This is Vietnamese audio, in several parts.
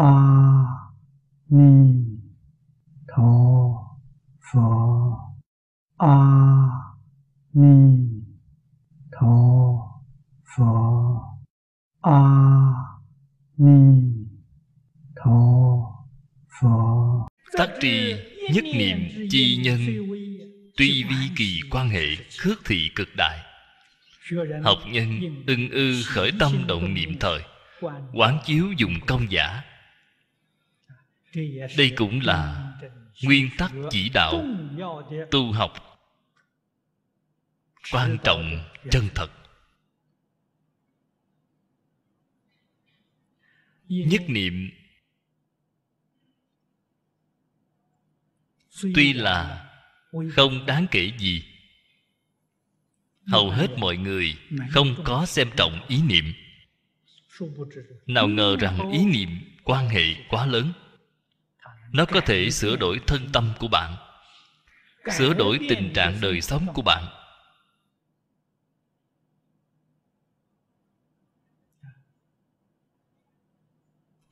a ni tho pho a ni tho pho a ni tho pho tác tri nhất niệm chi nhân. Tuy vi kỳ quan hệ khước thị cực đại. Học nhân ưng ư khởi tâm động niệm thời. Quán chiếu dùng công giả đây cũng là nguyên tắc chỉ đạo tu học quan trọng chân thật. Nhất niệm tuy là không đáng kể gì hầu hết mọi người không có xem trọng ý niệm. Nào ngờ rằng ý niệm quan hệ quá lớn nó có thể sửa đổi thân tâm của bạn, sửa đổi tình trạng đời sống của bạn.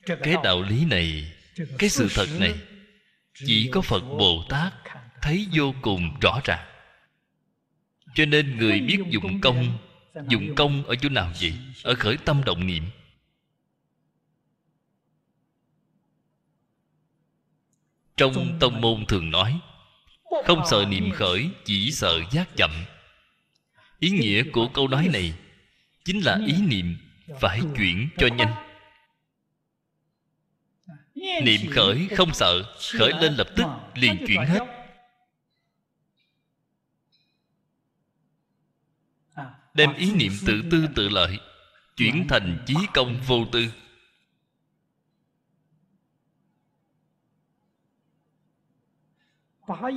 Cái đạo lý này, cái sự thật này, chỉ có phật bồ tát thấy vô cùng rõ ràng. Cho nên người biết dùng công dùng công ở chỗ nào vậy? Ở khởi tâm động niệm. Trong tông môn thường nói, không sợ niệm khởi, chỉ sợ giác chậm. Ý nghĩa của câu nói này chính là ý niệm phải chuyển cho nhanh. Niệm khởi không sợ, khởi lên lập tức, liền chuyển hết. Đem ý niệm tự tư tự lợi chuyển thành chí công vô tư.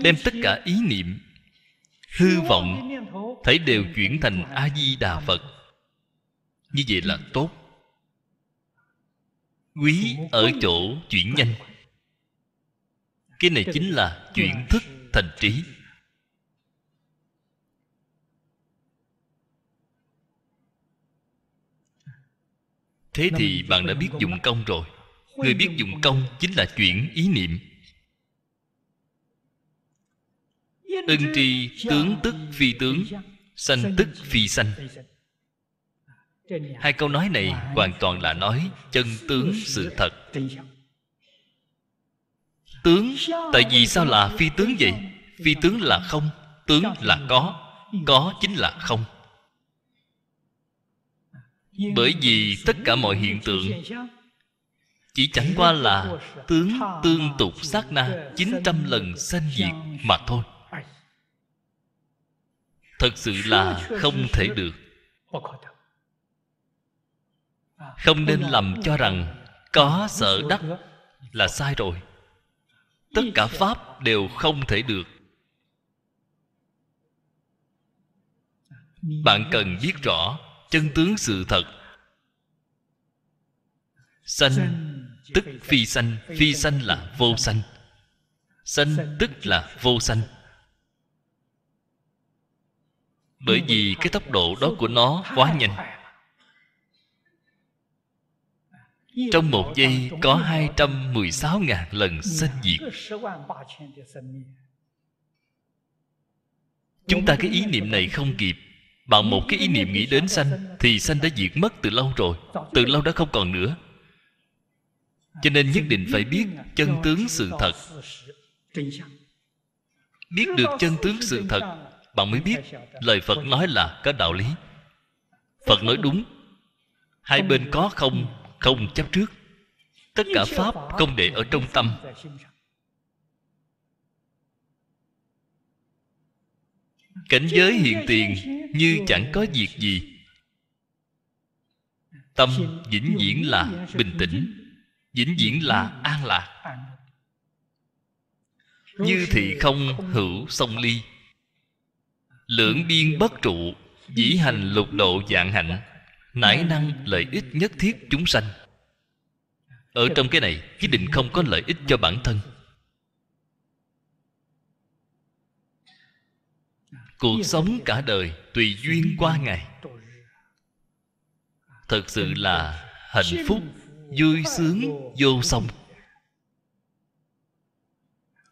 Đem tất cả ý niệm hư vọng thấy đều chuyển thành a di đà phật. Như vậy là tốt. Quý ở chỗ chuyển nhanh. Cái này chính là chuyển thức thành trí. Thế thì bạn đã biết dụng công rồi. người biết dụng công chính là chuyển ý niệm ưng tri tướng tức phi tướng sanh tức phi sanh. hai câu nói này hoàn toàn là nói chân tướng sự thật. tướng tại vì sao là phi tướng vậy? phi tướng là không tướng là có có chính là không. Bởi vì tất cả mọi hiện tượng chỉ chẳng qua là tướng tương tục sát na 900 lần sanh diệt mà thôi thật sự là không thể được. Không nên lầm cho rằng có sợ đắc là sai rồi. Tất cả pháp đều không thể được. Bạn cần biết rõ chân tướng sự thật. Sanh tức phi sanh. phi sanh là vô sanh. sanh. Tức là vô sanh bởi vì cái tốc độ đó của nó quá nhanh. Trong một giây có 216.000 lần sinh diệt. Chúng ta cái ý niệm này không kịp. Bằng một cái ý niệm nghĩ đến sanh, Thì sanh đã diệt mất từ lâu rồi, Từ lâu đã không còn nữa. Cho nên nhất định phải biết chân tướng sự thật. Biết được chân tướng sự thật bạn mới biết Lời Phật nói là có đạo lý. Phật nói đúng. Hai bên có không không chấp trước. Tất cả pháp không để ở trong tâm. cảnh giới hiện tiền như chẳng có việc gì. Tâm vĩnh viễn là bình tĩnh vĩnh viễn là an lạc. như thị không hữu song ly lưỡng biên bất trụ, dĩ hành lục độ dạng hạnh, nải năng lợi ích nhất thiết chúng sanh. Ở trong cái này nhất định không có lợi ích cho bản thân. Cuộc sống cả đời tùy duyên qua ngày. Thật sự là hạnh phúc, vui sướng, vô song.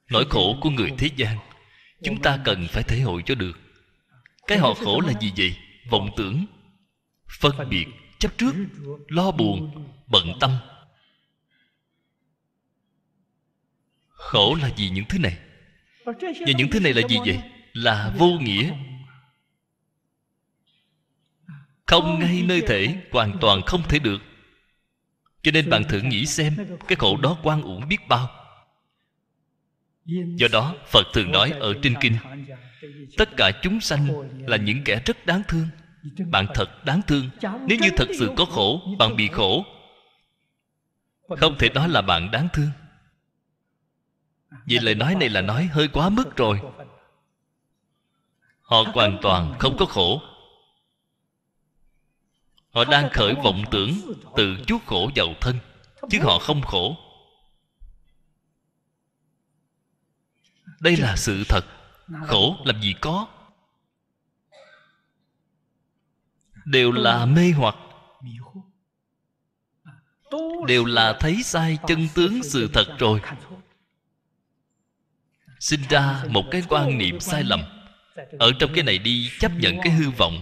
Nỗi khổ của người thế gian, chúng ta cần phải thể hội cho được cái họ khổ là gì vậy? Vọng tưởng. Phân biệt, chấp trước, lo buồn, bận tâm. Khổ là gì những thứ này. Và những thứ này là gì vậy? Là vô nghĩa. Không ngay nơi thể, hoàn toàn không thể được. Cho nên bạn thử nghĩ xem, cái khổ đó quan uổng biết bao. Do đó, phật thường nói ở trên kinh tất cả chúng sanh là những kẻ rất đáng thương. Bạn thật đáng thương. Nếu như thật sự có khổ, bạn bị khổ. Không thể nói là bạn đáng thương. Vì lời nói này là nói hơi quá mức rồi. Họ hoàn toàn không có khổ. Họ đang khởi vọng tưởng tự chuốc khổ vào thân, chứ họ không khổ. Đây là sự thật khổ, làm gì có. Đều là mê hoặc. Đều là thấy sai chân tướng sự thật rồi. Sinh ra một cái quan niệm sai lầm. Ở trong cái này đi chấp nhận cái hư vọng.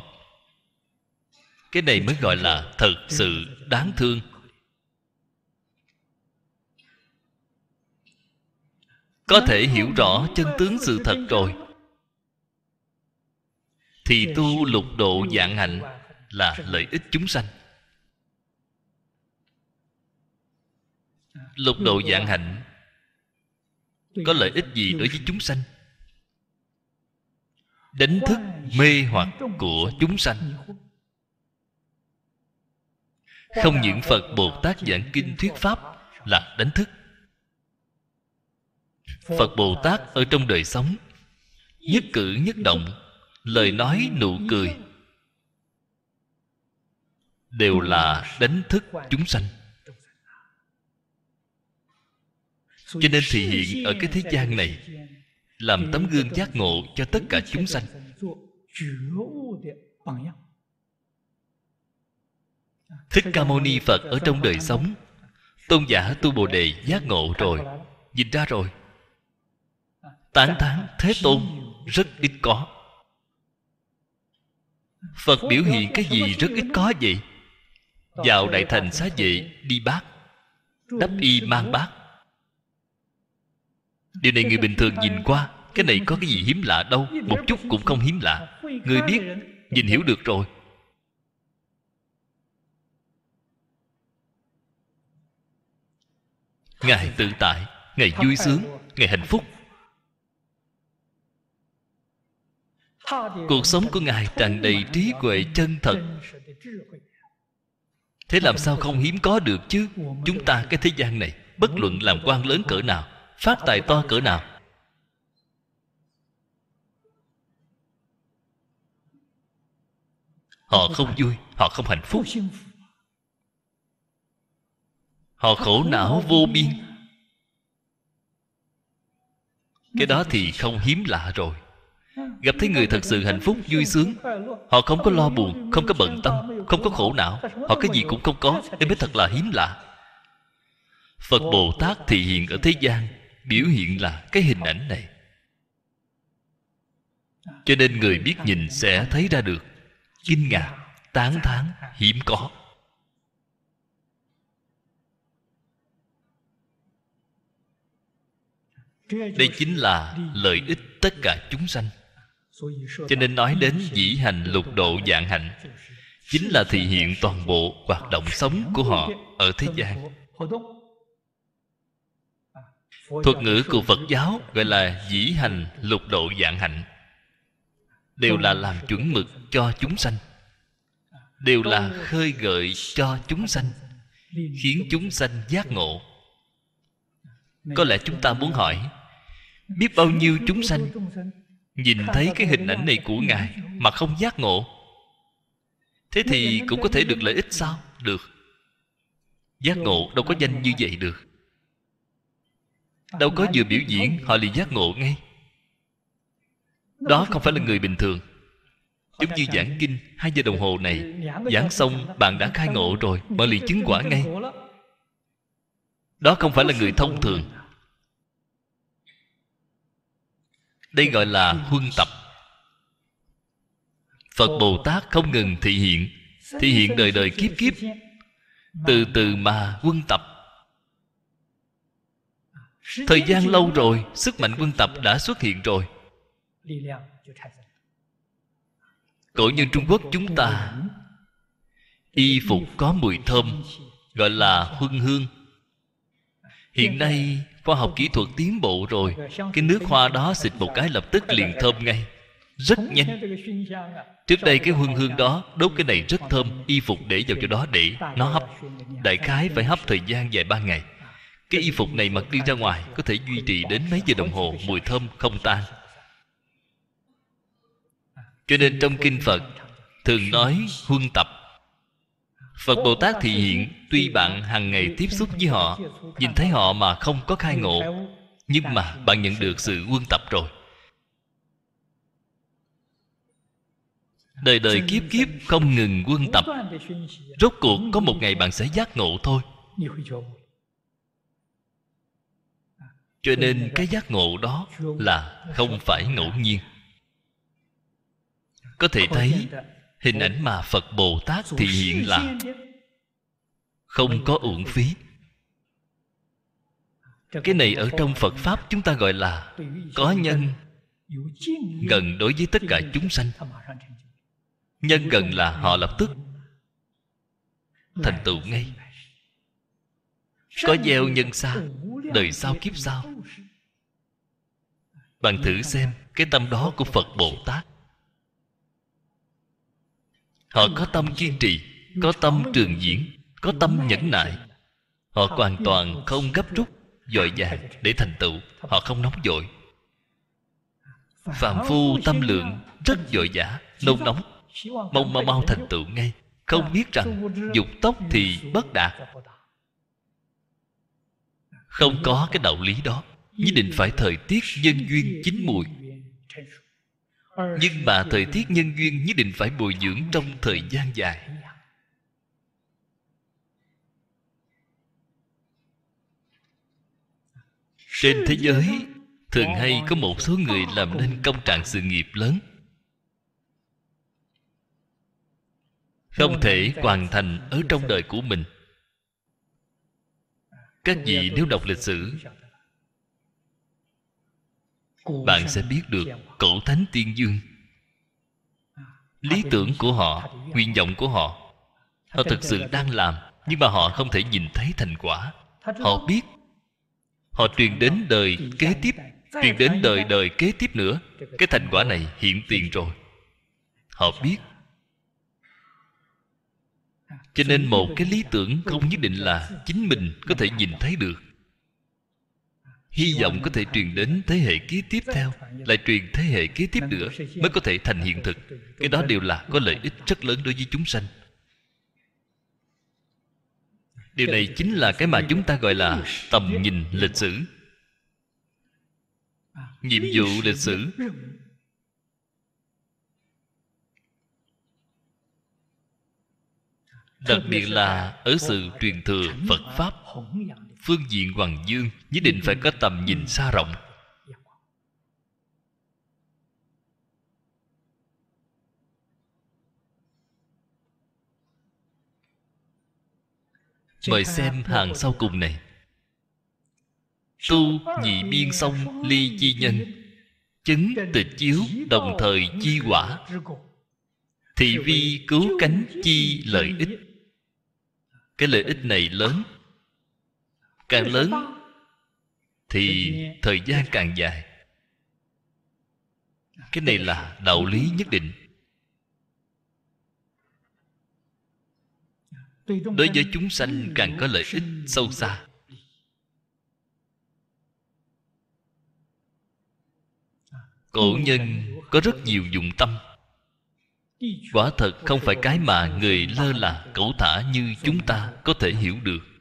Cái này mới gọi là thật sự đáng thương. Có thể hiểu rõ chân tướng sự thật rồi. Thì tu lục độ dạng hạnh là lợi ích chúng sanh. Lục độ dạng hạnh có lợi ích gì đối với chúng sanh? Đánh thức mê hoặc của chúng sanh. Không những phật bồ tát giảng kinh thuyết pháp là đánh thức phật bồ tát ở trong đời sống, nhất cử nhất động, lời nói nụ cười, đều là đánh thức chúng sanh. Cho nên thì hiện ở cái thế gian này, làm tấm gương giác ngộ cho tất cả chúng sanh. Thích ca mâu ni phật ở trong đời sống, tôn giả tu bồ đề giác ngộ rồi, nhìn ra rồi tán thán thế tôn rất ít có. Phật biểu hiện cái gì rất ít có vậy? Vào đại thành xá vệ, đi bát đắp y mang bát điều này người bình thường nhìn qua, cái này có cái gì hiếm lạ đâu, một chút cũng không hiếm lạ. Người biết, nhìn hiểu được rồi. Ngài tự tại, ngài vui sướng, ngài hạnh phúc. Cuộc sống của ngài tràn đầy trí huệ chân thật. Thế làm sao không hiếm có được chứ? Chúng ta cái thế gian này, bất luận làm quan lớn cỡ nào, phát tài to cỡ nào. Họ không vui, họ không hạnh phúc. Họ khổ não vô biên. Cái đó thì không hiếm lạ rồi gặp thấy người thật sự hạnh phúc, vui sướng. Họ không có lo buồn, không có bận tâm, không có khổ não. Họ cái gì cũng không có, em mới thật là hiếm lạ. Phật bồ tát thị hiện ở thế gian, biểu hiện là cái hình ảnh này. Cho nên người biết nhìn sẽ thấy ra được. Kinh ngạc, tán thán, hiếm có. Đây chính là lợi ích tất cả chúng sanh cho nên nói đến dĩ hành lục độ dạng hạnh chính là thị hiện toàn bộ hoạt động sống của họ ở thế gian. Thuật ngữ của phật giáo gọi là dĩ hành lục độ dạng hạnh. Đều là làm chuẩn mực cho chúng sanh. Đều là khơi gợi cho chúng sanh khiến chúng sanh giác ngộ. Có lẽ chúng ta muốn hỏi biết bao nhiêu chúng sanh nhìn thấy cái hình ảnh này của ngài mà không giác ngộ thế thì cũng có thể được lợi ích sao? Được. Giác ngộ đâu có danh như vậy được. Đâu có vừa biểu diễn họ liền giác ngộ ngay. Đó không phải là người bình thường. Giống như giảng kinh hai giờ đồng hồ này giảng xong bạn đã khai ngộ rồi bạn liền chứng quả ngay. đó. Không phải là người thông thường đây gọi là huân tập. Phật bồ tát không ngừng thị hiện. Thị hiện đời đời kiếp kiếp. Từ từ mà quân tập. Thời gian lâu rồi, sức mạnh quân tập đã xuất hiện rồi. Cổ nhân trung quốc chúng ta, y phục có mùi thơm, gọi là huân hương. Hiện nay khoa học kỹ thuật tiến bộ rồi. Cái nước hoa đó xịt một cái lập tức liền thơm ngay. Rất nhanh. Trước đây cái hương hương đó, đốt cái này rất thơm, y phục để vào chỗ đó để nó hấp. Đại khái phải hấp thời gian vài ba ngày. Cái y phục này mặc đi ra ngoài có thể duy trì đến mấy giờ đồng hồ, mùi thơm không tan. Cho nên trong kinh phật, thường nói huân tập phật bồ tát thị hiện tuy bạn hàng ngày tiếp xúc với họ, nhìn thấy họ mà không có khai ngộ, nhưng mà bạn nhận được sự quân tập rồi. Đời đời kiếp kiếp không ngừng quân tập. Rốt cuộc có một ngày bạn sẽ giác ngộ thôi. Cho nên cái giác ngộ đó là không phải ngẫu nhiên. Có thể thấy hình ảnh mà phật bồ tát thì hiện là không có uổng phí. Cái này ở trong phật pháp chúng ta gọi là có nhân, gần đối với tất cả chúng sanh. Nhân gần là họ lập tức thành tựu ngay. Có gieo nhân xa, đời sau kiếp sau. Bạn thử xem cái tâm đó của phật bồ tát họ có tâm kiên trì, có tâm trường diễn, có tâm nhẫn nại. Họ hoàn toàn không gấp rút, dội vàng để thành tựu. Họ không nóng vội. Phạm phu tâm lượng rất dội vã nôn nóng. Mong mau mau thành tựu ngay. Không biết rằng dục tốc thì bất đạt. Không có cái đạo lý đó. Nhất định phải thời tiết nhân duyên chín mùi. Ừ. nhưng mà thời tiết nhân duyên nhất định phải bồi dưỡng trong thời gian dài. Trên thế giới, thường hay có một số người làm nên công trạng sự nghiệp lớn. Không thể hoàn thành ở trong đời của mình. Các vị nếu đọc lịch sử bạn sẽ biết được cổ thánh tiên dương. Lý tưởng của họ, nguyện vọng của họ họ thực sự đang làm, nhưng mà họ không thể nhìn thấy thành quả. Họ biết họ truyền đến đời kế tiếp, truyền đến đời đời kế tiếp nữa. Cái thành quả này hiện tiền rồi. Họ biết. Cho nên một cái lý tưởng không nhất định là chính mình có thể nhìn thấy được hy vọng có thể truyền đến thế hệ kế tiếp theo, lại truyền thế hệ kế tiếp nữa mới có thể thành hiện thực. Cái đó đều là có lợi ích rất lớn đối với chúng sanh. Điều này chính là cái mà chúng ta gọi là tầm nhìn lịch sử. Nhiệm vụ lịch sử. Đặc biệt là ở sự truyền thừa phật pháp phương diện hoàng dương nhất định phải có tầm nhìn xa rộng. Mời xem hàng sau cùng này. Tu nhị biên sông ly chi nhân. Chứng tịch chiếu đồng thời chi quả. Thì vi cứu cánh chi lợi ích. Cái lợi ích này lớn càng lớn thì thời gian càng dài. Cái này là đạo lý nhất định. Đối với chúng sanh càng có lợi ích sâu xa. cổ nhân có rất nhiều dụng tâm. quả thật không phải cái mà người lơ là cẩu thả như chúng ta có thể hiểu được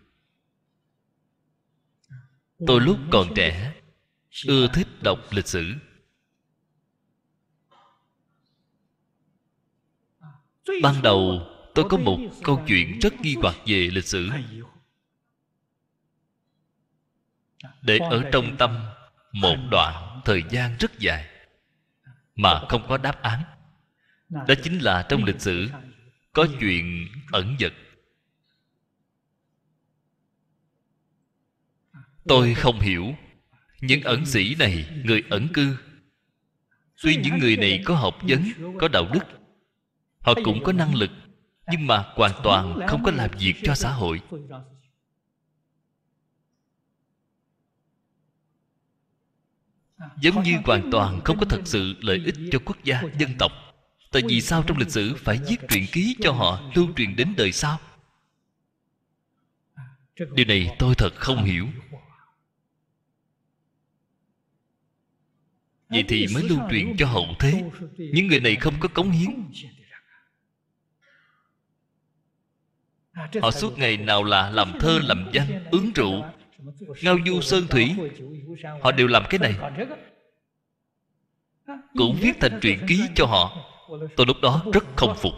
tôi lúc còn trẻ, ưa thích đọc lịch sử. Ban đầu, tôi có một câu chuyện rất nghi hoặc về lịch sử. Để ở trong tâm, một đoạn thời gian rất dài, mà không có đáp án, đó chính là trong lịch sử có chuyện ẩn vật tôi không hiểu. Những ẩn sĩ này, người ẩn cư. Tuy những người này có học vấn, có đạo đức, họ cũng có năng lực, nhưng mà hoàn toàn không có làm việc cho xã hội. Giống như hoàn toàn không có thật sự lợi ích cho quốc gia, dân tộc. Tại vì sao trong lịch sử phải viết truyện ký cho họ, lưu truyền đến đời sau? Điều này tôi thật không hiểu. Vậy thì mới lưu truyền cho hậu thế. Những người này không có cống hiến. Họ suốt ngày nào là làm thơ, làm văn, uống rượu, ngao du sơn thủy. Họ đều làm cái này. Cũng viết thành truyện ký cho họ. Tôi lúc đó rất không phục.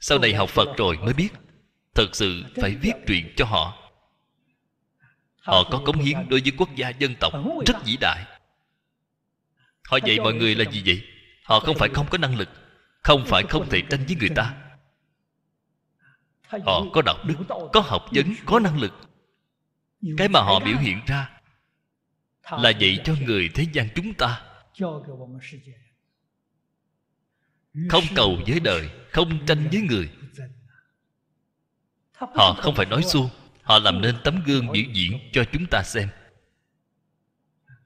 Sau này học phật rồi mới biết, thật sự phải viết truyện cho họ họ có cống hiến đối với quốc gia dân tộc rất vĩ đại. Họ dạy mọi người là gì vậy? họ không phải không có năng lực không phải không thể tranh với người ta. Họ có đạo đức có học vấn có năng lực. cái mà họ biểu hiện ra là dạy cho người thế gian chúng ta. không cầu với đời không tranh với người. họ không phải nói suông họ làm nên tấm gương biểu diễn cho chúng ta xem.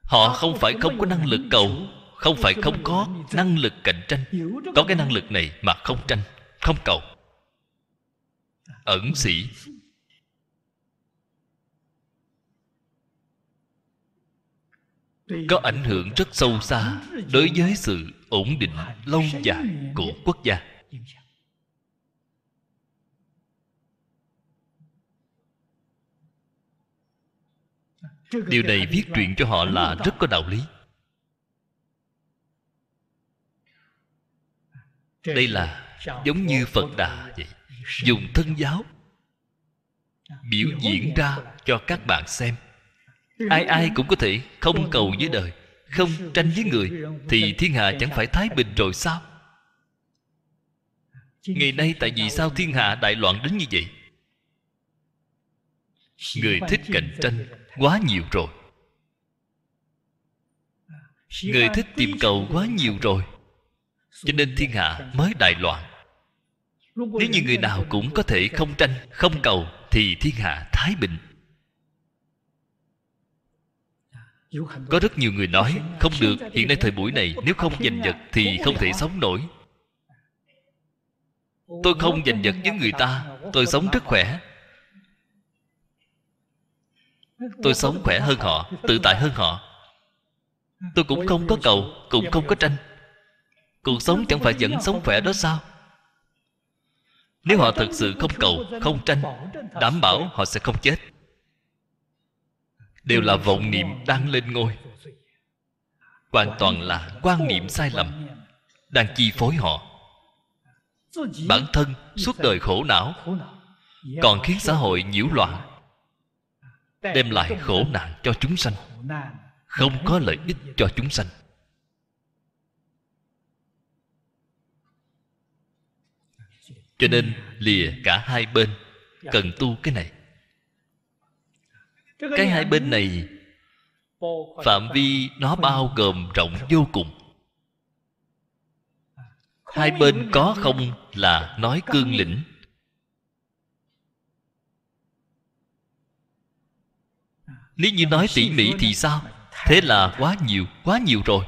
Họ không phải không có năng lực cầu không phải không có năng lực cạnh tranh. Có cái năng lực này mà không tranh không cầu. Ẩn sĩ. Có ảnh hưởng rất sâu xa đối với sự ổn định lâu dài của quốc gia điều này viết truyện cho họ là rất có đạo lý. Đây là giống như phật đà vậy dùng thân giáo biểu diễn ra cho các bạn xem. Ai ai cũng có thể không cầu với đời không tranh với người thì thiên hạ chẳng phải thái bình rồi sao? ngày nay tại vì sao thiên hạ đại loạn đến như vậy người thích cạnh tranh quá nhiều rồi. Người thích tìm cầu quá nhiều rồi. Cho nên thiên hạ mới đại loạn. Nếu như người nào cũng có thể không tranh, không cầu, thì thiên hạ thái bình. Có rất nhiều người nói không được, hiện nay thời buổi này nếu không giành giật thì không thể sống nổi. Tôi không giành giật với người ta, tôi sống rất khỏe tôi sống khỏe hơn họ, tự tại hơn họ. Tôi cũng không có cầu, cũng không có tranh. Cuộc sống chẳng phải vẫn sống khỏe đó sao? Nếu họ thật sự không cầu, không tranh, đảm bảo họ sẽ không chết. Đều là vọng niệm đang lên ngôi. Hoàn toàn là quan niệm sai lầm, đang chi phối họ. Bản thân suốt đời khổ não, còn khiến xã hội nhiễu loạn đem lại khổ nạn cho chúng sanh. Không có lợi ích cho chúng sanh. Cho nên lìa cả hai bên, cần tu cái này. Cái hai bên này, phạm vi nó bao gồm rộng vô cùng. Hai bên có không là nói cương lĩnh. Nếu như nói tỉ mỉ thì sao? Thế là quá nhiều quá nhiều rồi.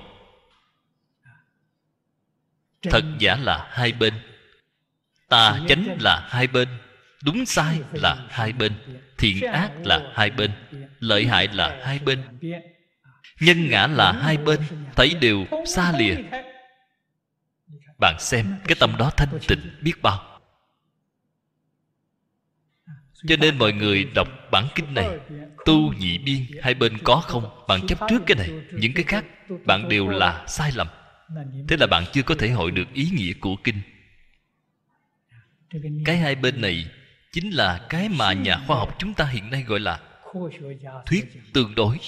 Thật giả là hai bên. Tà chánh là hai bên, đúng sai là hai bên, thiện ác là hai bên, lợi hại là hai bên. Nhân ngã là hai bên, thấy đều xa lìa. Bạn xem cái tâm đó thanh tịnh biết bao cho nên mọi người đọc bản kinh này. Tu nhị biên, hai bên có không? Bạn chấp trước cái này, những cái khác, bạn đều là sai lầm. Thế là bạn chưa có thể hội được ý nghĩa của kinh. Cái hai bên này chính là cái mà nhà khoa học chúng ta hiện nay gọi là thuyết tương đối.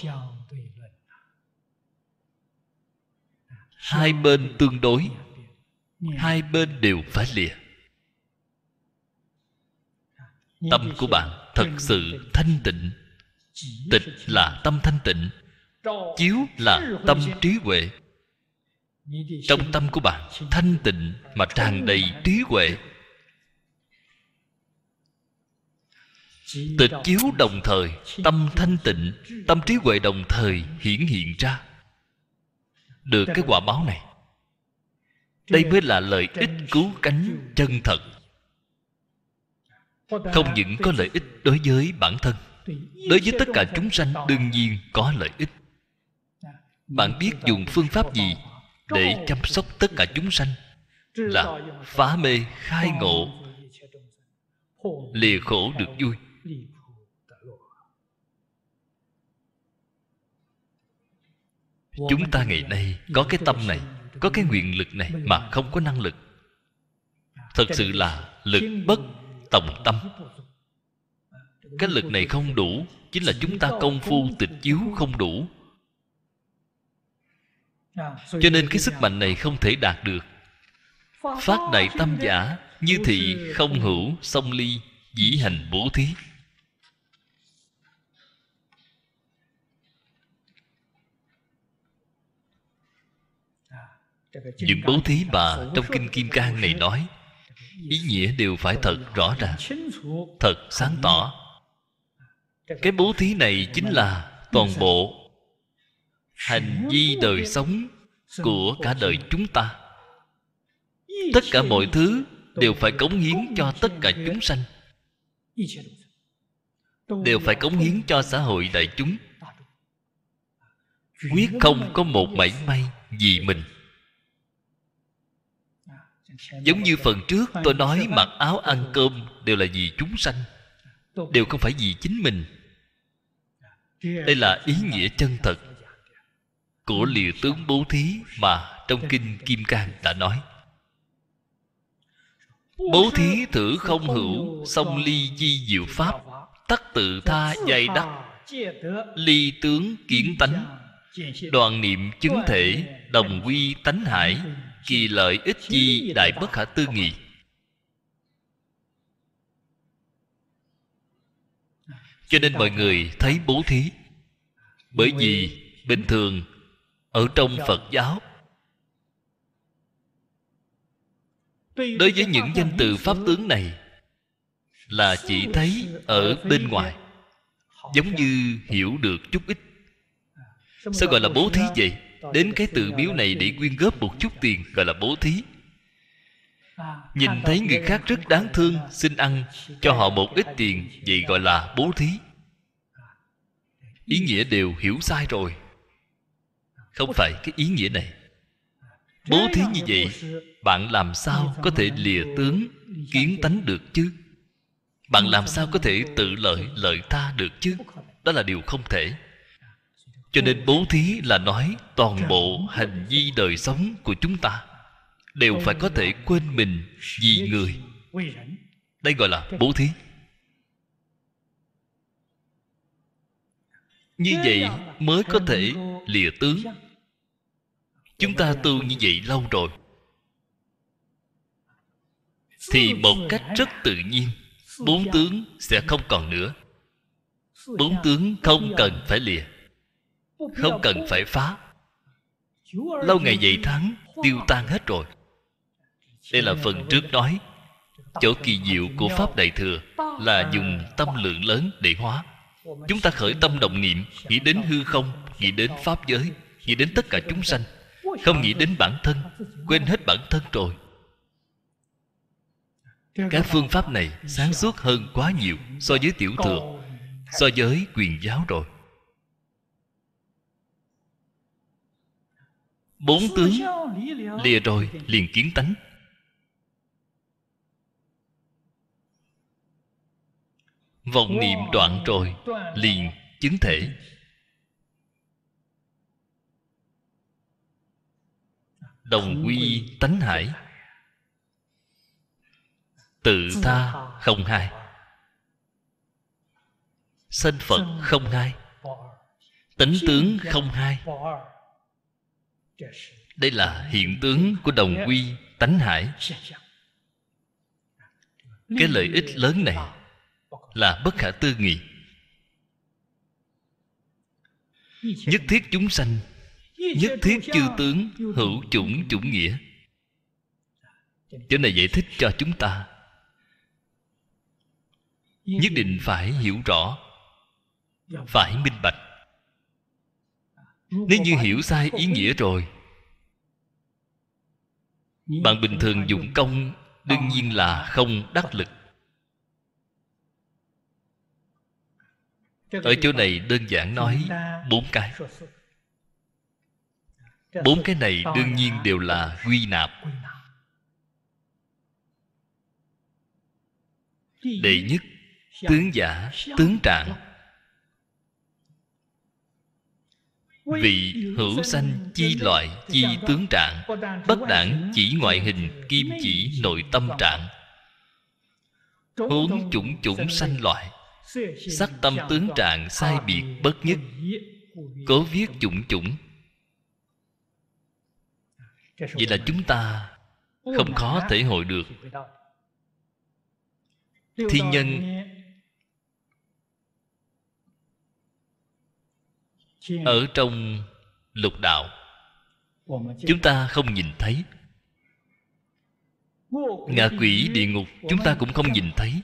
Hai bên tương đối, hai bên đều phải lìa tâm của bạn thật sự thanh tịnh. Tịch là tâm thanh tịnh, chiếu là tâm trí huệ. Trong tâm của bạn thanh tịnh mà tràn đầy trí huệ. Tịch chiếu đồng thời, tâm thanh tịnh, tâm trí huệ đồng thời hiển hiện ra. Được cái quả báo này. Đây mới là lợi ích cứu cánh chân thật không những có lợi ích đối với bản thân, đối với tất cả chúng sanh đương nhiên có lợi ích. Bạn biết dùng phương pháp gì để chăm sóc tất cả chúng sanh? Là phá mê, khai ngộ, lìa khổ được vui. Chúng ta ngày nay có cái tâm này, có cái nguyện lực này mà không có năng lực. Thật sự là lực bất tòng tâm cái lực này không đủ, chính là chúng ta công phu tịch chiếu không đủ. Cho nên cái sức mạnh này không thể đạt được. Phát đại tâm giả, như thị, không hữu, song ly, dĩ hành bố thí. Những bố thí bà trong kinh kim cang này nói ý nghĩa đều phải thật rõ ràng thật sáng tỏ. Cái bố thí này chính là toàn bộ hành vi đời sống của cả đời chúng ta. Tất cả mọi thứ đều phải cống hiến cho tất cả chúng sanh. Đều phải cống hiến cho xã hội đại chúng. Quyết không có một mảy may vì mình giống như phần trước tôi nói mặc áo ăn cơm đều là vì chúng sanh, đều không phải vì chính mình. Đây là ý nghĩa chân thật của liều tướng bố thí mà trong kinh kim cang đã nói. Bố thí thử không hữu song ly di diệu pháp, tắc tự tha dày đắc, ly tướng kiến tánh, đoàn niệm chứng thể, đồng quy tánh hải kỳ lợi ích chi đại bất khả tư nghị. Cho nên mọi người thấy bố thí. Bởi vì bình thường ở trong phật giáo đối với những danh từ pháp tướng này là chỉ thấy ở bên ngoài. Giống như hiểu được chút ít. Sao gọi là bố thí vậy đến cái tự biếu này để quyên góp một chút tiền gọi là bố thí. Nhìn thấy người khác rất đáng thương xin ăn cho họ một ít tiền vậy gọi là bố thí. Ý nghĩa đều hiểu sai rồi. Không phải cái ý nghĩa này. Bố thí như vậy bạn làm sao có thể lìa tướng kiến tánh được chứ? Bạn làm sao có thể tự lợi lợi ta được chứ? Đó là điều không thể cho nên bố thí là nói toàn bộ hành vi đời sống của chúng ta đều phải có thể quên mình vì người. Đây gọi là bố thí. Như vậy mới có thể lìa tướng. Chúng ta tu như vậy lâu rồi thì một cách rất tự nhiên bốn tướng sẽ không còn nữa. Bốn tướng không cần phải lìa không cần phải phá. Lâu ngày dậy tháng, tiêu tan hết rồi. Đây là phần trước nói. Chỗ kỳ diệu của pháp đại thừa là dùng tâm lượng lớn để hóa. Chúng ta khởi tâm động niệm, nghĩ đến hư không, nghĩ đến pháp giới, nghĩ đến tất cả chúng sanh. Không nghĩ đến bản thân, quên hết bản thân rồi. Các phương pháp này sáng suốt hơn quá nhiều so với tiểu thừa, so với quyền giáo rồi. Bốn tướng lìa rồi liền kiến tánh. Vọng niệm đoạn rồi liền chứng thể. Đồng quy tánh hải. Tự tha không hai. Sanh phật không hai. Tánh tướng không hai đây là hiện tướng của đồng quy tánh hải. Cái lợi ích lớn này là bất khả tư nghị. Nhất thiết chúng sanh, nhất thiết chư tướng, hữu chủng chủng nghĩa. Chỗ này giải thích cho chúng ta. Nhất định phải hiểu rõ, phải minh bạch nếu như hiểu sai ý nghĩa rồi, bạn bình thường dụng công đương nhiên là không đắc lực. Ở chỗ này đơn giản nói bốn cái. Bốn cái này đương nhiên đều là quy nạp. Đệ nhất, tướng giả, tướng trạng. Vị hữu sanh chi loại chi tướng trạng bất đẳng chỉ ngoại hình kim chỉ nội tâm trạng. Huống chủng chủng sanh loại sắc tâm tướng trạng sai biệt bất nhất cố viết chủng chủng. Vậy là chúng ta không khó thể hội được. thiên nhân ở trong lục đạo. Chúng ta không nhìn thấy. Ngạ quỷ địa ngục chúng ta cũng không nhìn thấy.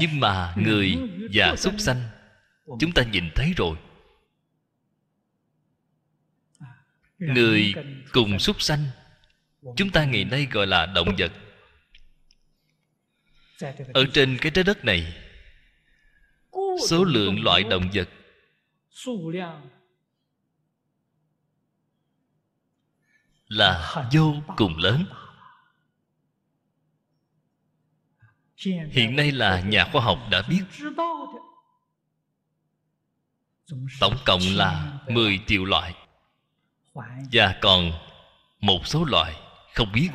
Nhưng mà người và súc sanh, chúng ta nhìn thấy rồi. Người cùng súc sanh, chúng ta ngày nay gọi là động vật. Ở trên cái trái đất này, số lượng loại động vật là vô cùng lớn. Hiện nay là nhà khoa học đã biết. Tổng cộng là 10 triệu loại. Và còn một số loại không biết.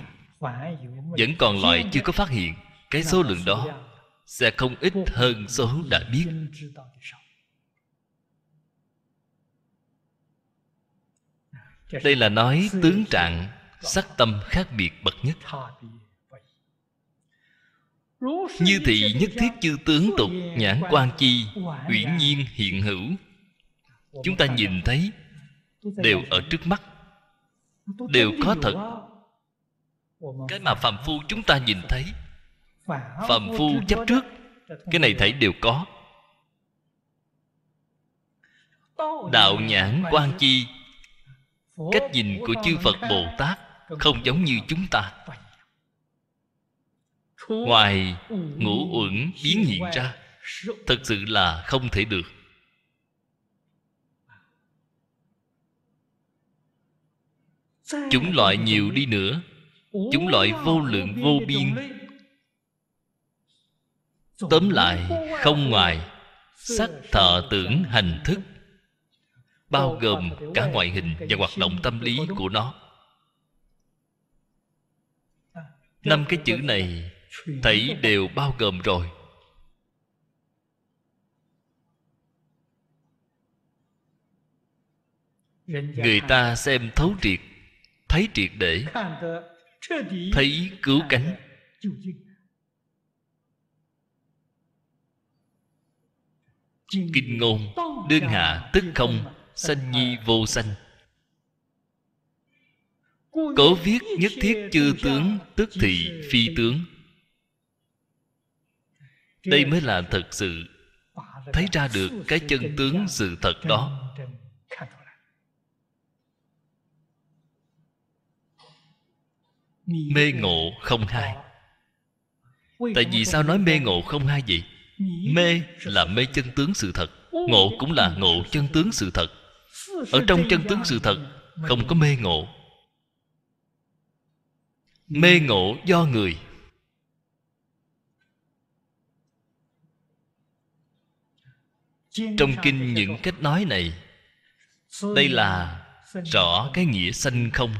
Vẫn còn loại chưa có phát hiện. Cái số lượng đó sẽ không ít hơn số đã biết đây là nói tướng trạng, sắc tâm khác biệt bậc nhất. Như thị nhất thiết chư tướng tục, nhãn quan chi uyển nhiên hiện hữu. Chúng ta nhìn thấy, đều ở trước mắt, đều có thật. Cái mà phàm phu chúng ta nhìn thấy, phàm phu chấp trước, cái này thấy đều có. Đạo nhãn quan chi cách nhìn của chư phật bồ tát không giống như chúng ta. Ngoài ngũ uẩn biến hiện ra thật sự là không thể được. Chúng loại nhiều đi nữa, chúng loại vô lượng vô biên. Tóm lại, không ngoài, sắc thọ tưởng hành thức bao gồm cả ngoại hình và hoạt động tâm lý của nó. năm cái chữ này thấy đều bao gồm rồi. Người ta xem thấu triệt thấy triệt để thấy cứu cánh. kinh ngôn đương hạ tức không sanh nhi vô sanh. Cố viết nhất thiết chư tướng tức thị phi tướng. đây mới là thật sự. Thấy ra được cái chân tướng sự thật đó. mê ngộ không hai. Tại vì sao nói mê ngộ? không hai vậy? Mê là mê chân tướng sự thật. Ngộ cũng là ngộ chân tướng sự thật ở trong chân tướng sự thật không có mê ngộ. Mê ngộ do người. Trong kinh những cách nói này đây là rõ cái nghĩa sanh không?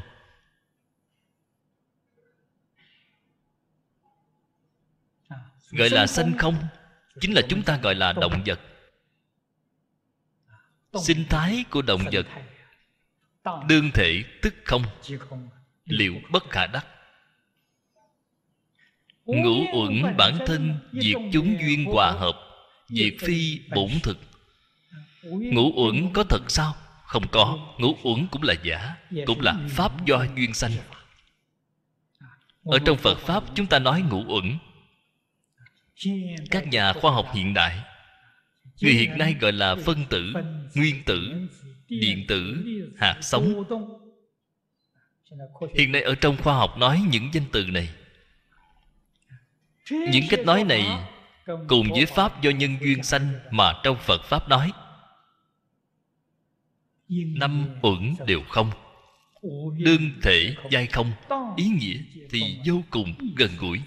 Gọi là sanh không chính là chúng ta gọi là động vật sinh thái của động vật đương thể tức không liệu bất khả đắc. Ngũ uẩn bản thân diệt chúng duyên hòa hợp diệt phi bổn thực. Ngũ uẩn có thật sao? Không có. ngũ uẩn cũng là giả cũng là pháp do duyên sanh. ở trong phật pháp chúng ta nói ngũ uẩn. Các nhà khoa học hiện đại người hiện nay gọi là phân tử, nguyên tử, điện tử, hạt sống. Hiện nay ở trong khoa học nói những danh từ này. Những cách nói này cùng với pháp do nhân duyên sanh mà trong phật pháp nói. Năm uẩn đều không. Đương thể giai không, ý nghĩa thì vô cùng gần gũi.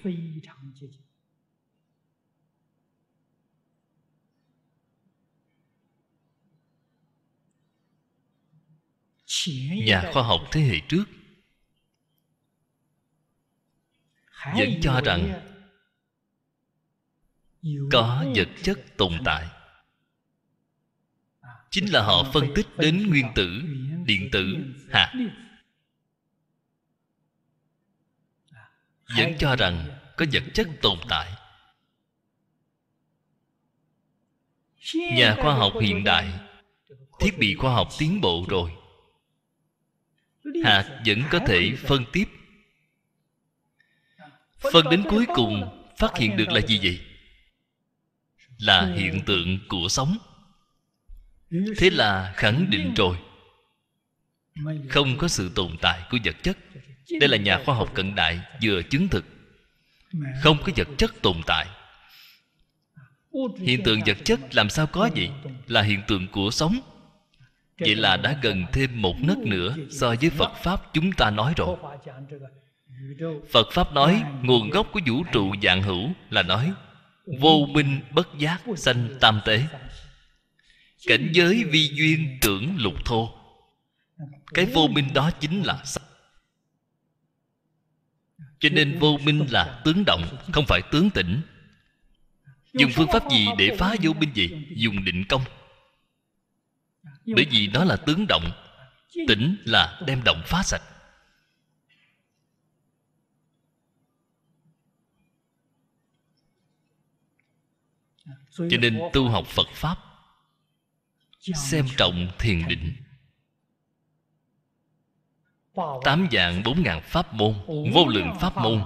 Nhà khoa học thế hệ trước. Vẫn cho rằng có vật chất tồn tại. Chính là họ phân tích đến nguyên tử điện tử hạt. vẫn cho rằng có vật chất tồn tại. Nhà khoa học hiện đại thiết bị khoa học tiến bộ rồi hạt vẫn có thể phân tiếp. Phân đến cuối cùng phát hiện được là gì vậy? Là hiện tượng của sống thế là khẳng định rồi. Không có sự tồn tại của vật chất. Đây là nhà khoa học cận đại vừa chứng thực. Không có vật chất tồn tại. Hiện tượng vật chất làm sao có vậy? là hiện tượng của sống vậy là đã gần thêm một nấc nữa so với phật pháp chúng ta nói rồi. Phật pháp nói, nguồn gốc của vũ trụ dạng hữu là nói, vô minh bất giác sanh tam tế. Cảnh giới vi duyên tưởng lục thô. Cái vô minh đó chính là sắc cho nên vô minh là tướng động, không phải tướng tỉnh dùng phương pháp gì để phá vô minh gì dùng định công bởi vì nó là tướng động, tỉnh là đem động phá sạch. Cho nên tu học phật pháp, xem trọng thiền định. Tám dạng bốn ngàn pháp môn, vô lượng pháp môn.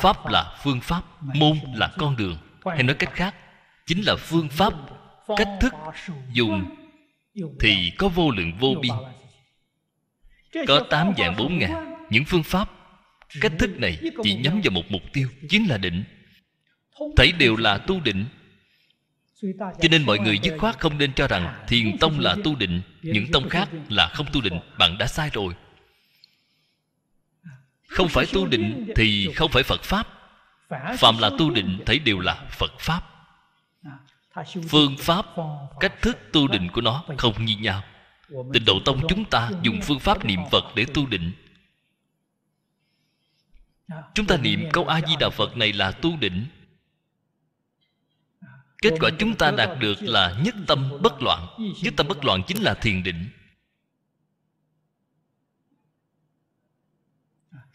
Pháp là phương pháp, môn là con đường. Hay nói cách khác, chính là phương pháp cách thức dùng thì có vô lượng vô biên. có tám dạng bốn ngàn. những phương pháp cách thức này chỉ nhắm vào một mục tiêu chính là định. Thấy đều là tu định. Cho nên mọi người dứt khoát không nên cho rằng thiền tông là tu định những tông khác là không tu định. Bạn đã sai rồi. Không phải tu định thì không phải phật pháp. Phạm là tu định thấy đều là phật pháp phương pháp cách thức tu định của nó không như nhau. Tịnh độ tông chúng ta dùng phương pháp niệm phật để tu định. Chúng ta niệm câu a di đà phật này là tu định. Kết quả chúng ta đạt được là nhất tâm bất loạn. Nhất tâm bất loạn. chính là thiền định.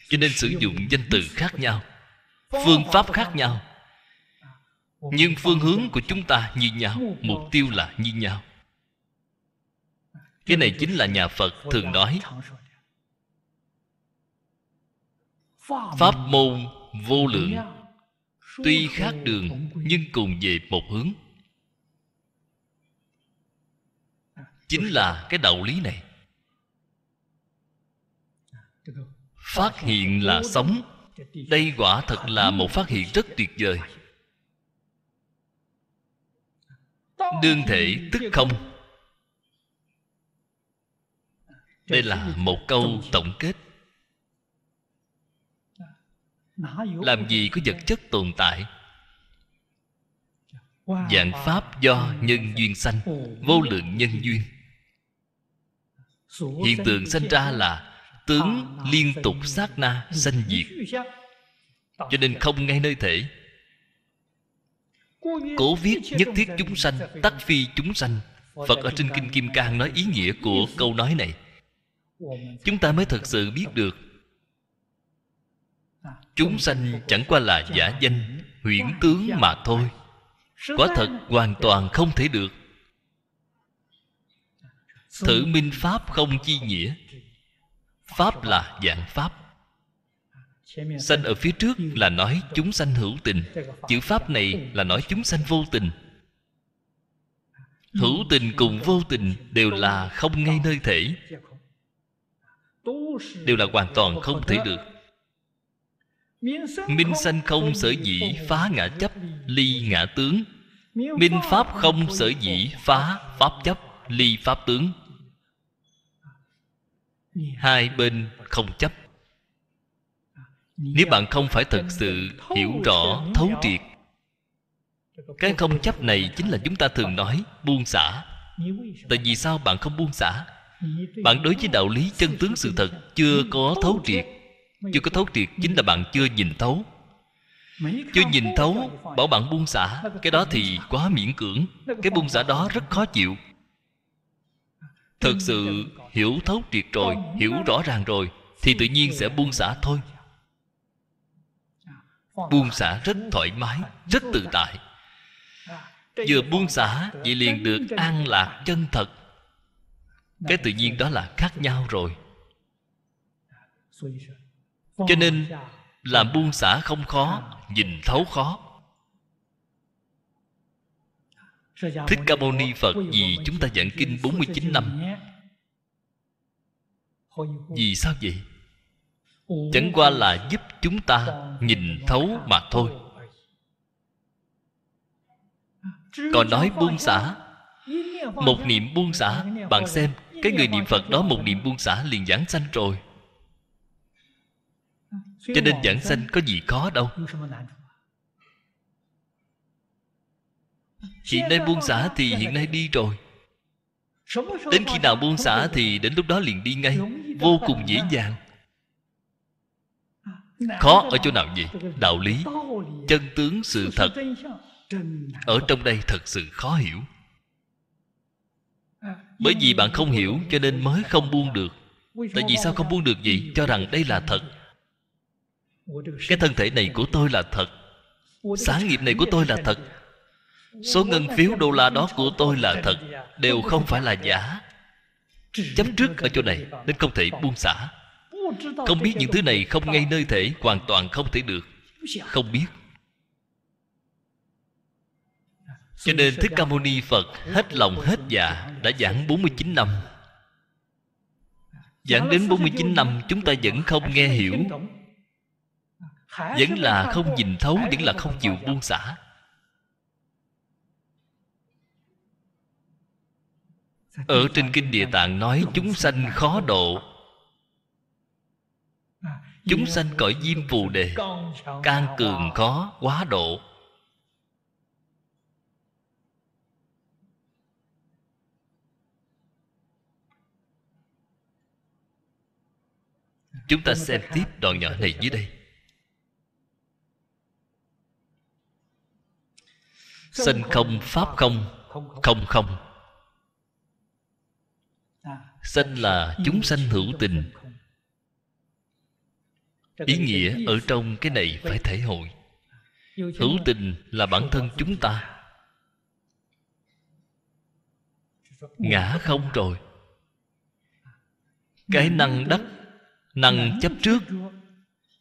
Cho nên sử dụng danh từ khác nhau phương pháp khác nhau nhưng phương hướng của chúng ta như nhau mục tiêu là như nhau. Cái này chính là nhà phật thường nói. Pháp môn vô lượng tuy khác đường nhưng cùng về một hướng. Chính là cái đạo lý này. Phát hiện là sống. Đây quả thật là một phát hiện rất tuyệt vời đương thể tức không? Đây là một câu tổng kết. Làm gì có vật chất tồn tại? Dạng pháp do nhân duyên sanh vô lượng nhân duyên. Hiện tượng sanh ra là tướng liên tục sát na sanh diệt. Cho nên không ngay nơi thể Cố viết nhất thiết chúng sanh Tắc phi chúng sanh. Phật ở trên Kinh Kim Cang nói ý nghĩa của câu nói này. Chúng ta mới thật sự biết được. Chúng sanh chẳng qua là giả danh Huyễn tướng mà thôi. Quả thật hoàn toàn không thể được. Thử minh Pháp không chi nghĩa. Pháp là dạng Pháp Sanh ở phía trước là nói chúng sanh hữu tình. Chữ Pháp này là nói chúng sanh vô tình. Hữu tình cùng vô tình đều là không ngay nơi thể. Đều là hoàn toàn không thể được. Minh sanh không sở dĩ phá ngã chấp Ly ngã tướng. Minh pháp không sở dĩ phá pháp chấp Ly pháp tướng. Hai bên không chấp nếu bạn không phải thật sự hiểu rõ, thấu triệt, Cái không chấp này chính là chúng ta thường nói buông xả. Tại vì sao bạn không buông xả? Bạn đối với đạo lý chân tướng sự thật Chưa có thấu triệt. Chưa có thấu triệt chính là bạn chưa nhìn thấu. Chưa nhìn thấu, bảo bạn buông xả, cái đó thì quá miễn cưỡng. Cái buông xả đó rất khó chịu. Thật sự hiểu thấu triệt rồi, hiểu rõ ràng rồi, thì tự nhiên sẽ buông xả thôi buông xả rất thoải mái, rất tự tại. Vừa buông xả, vậy liền được an lạc chân thật. Cái tự nhiên đó là khác nhau rồi. Cho nên, làm buông xả không khó, nhìn thấu khó. Thích Ca Mâu Ni Phật vì chúng ta giảng kinh 49 năm. Vì sao vậy? Chẳng qua là giúp chúng ta nhìn thấu mà thôi. Còn nói buông xả, Một niệm buông xả, Bạn xem, Cái người niệm Phật đó một niệm buông xả liền giảng sanh rồi. Cho nên giảng sanh có gì khó đâu. Hiện nay buông xả thì hiện nay đi rồi. Đến khi nào buông xả thì đến lúc đó liền đi ngay. Vô cùng dễ dàng khó ở chỗ nào vậy đạo lý chân tướng sự thật. ở trong đây thật sự khó hiểu. Bởi vì bạn không hiểu cho nên mới không buông được. Tại vì sao không buông được vậy cho rằng đây là thật. Cái thân thể này của tôi là thật. Sáng nghiệp này của tôi là thật. Số ngân phiếu đô la đó của tôi là thật. Đều không phải là giả. Chấp trước ở chỗ này nên không thể buông xả không biết những thứ này không ngay nơi thể hoàn toàn không thể được. không biết. Cho nên Thích Ca Mâu Ni Phật hết lòng hết dạ Đã giảng 49 năm. Giảng đến 49 năm Chúng ta vẫn không nghe hiểu. Vẫn là không nhìn thấu vẫn là không chịu buông xả. Ở trên kinh địa tạng nói chúng sanh khó độ chúng sanh cõi diêm phù đề, can cường khó, quá độ. Chúng ta xem tiếp đoạn nhỏ này dưới đây. Sanh không, pháp không không không. Sanh là chúng sanh hữu tình ý nghĩa ở trong cái này phải thể hội. hữu tình là bản thân chúng ta. Ngã không rồi. Cái năng đắc năng chấp trước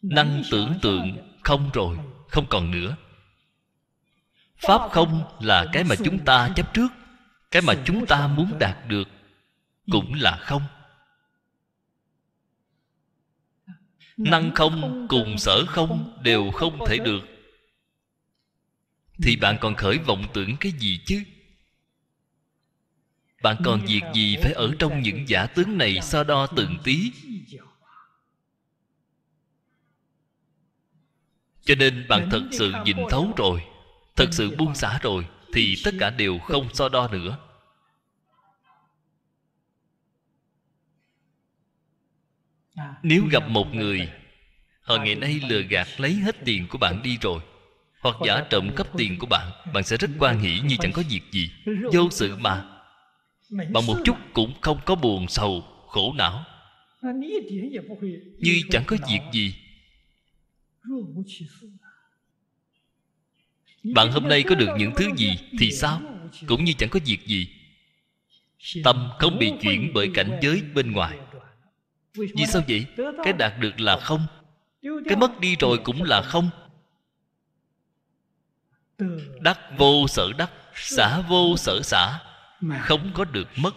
năng tưởng tượng không rồi không còn nữa. Pháp không là cái mà chúng ta chấp trước. Cái mà chúng ta muốn đạt được cũng là không năng không cùng sở không đều không thể được. thì bạn còn khởi vọng tưởng cái gì chứ? Bạn còn việc gì phải ở trong những giả tướng này so đo từng tí? cho nên bạn thật sự nhìn thấu rồi. thật sự buông xả rồi thì tất cả đều không so đo nữa nếu gặp một người họ ngày nay lừa gạt lấy hết tiền của bạn đi rồi hoặc giả trộm cắp tiền của bạn bạn sẽ rất quan hỷ như chẳng có việc gì. Vô sự mà. Bạn một chút cũng không có buồn sầu khổ não. Như chẳng có việc gì. Bạn hôm nay có được những thứ gì thì sao? cũng như chẳng có việc gì. Tâm không bị chuyển bởi cảnh giới bên ngoài vì sao vậy? Cái đạt được là không. Cái mất đi rồi cũng là không. Đắc vô sở đắc xả vô sở xả. Không có được mất.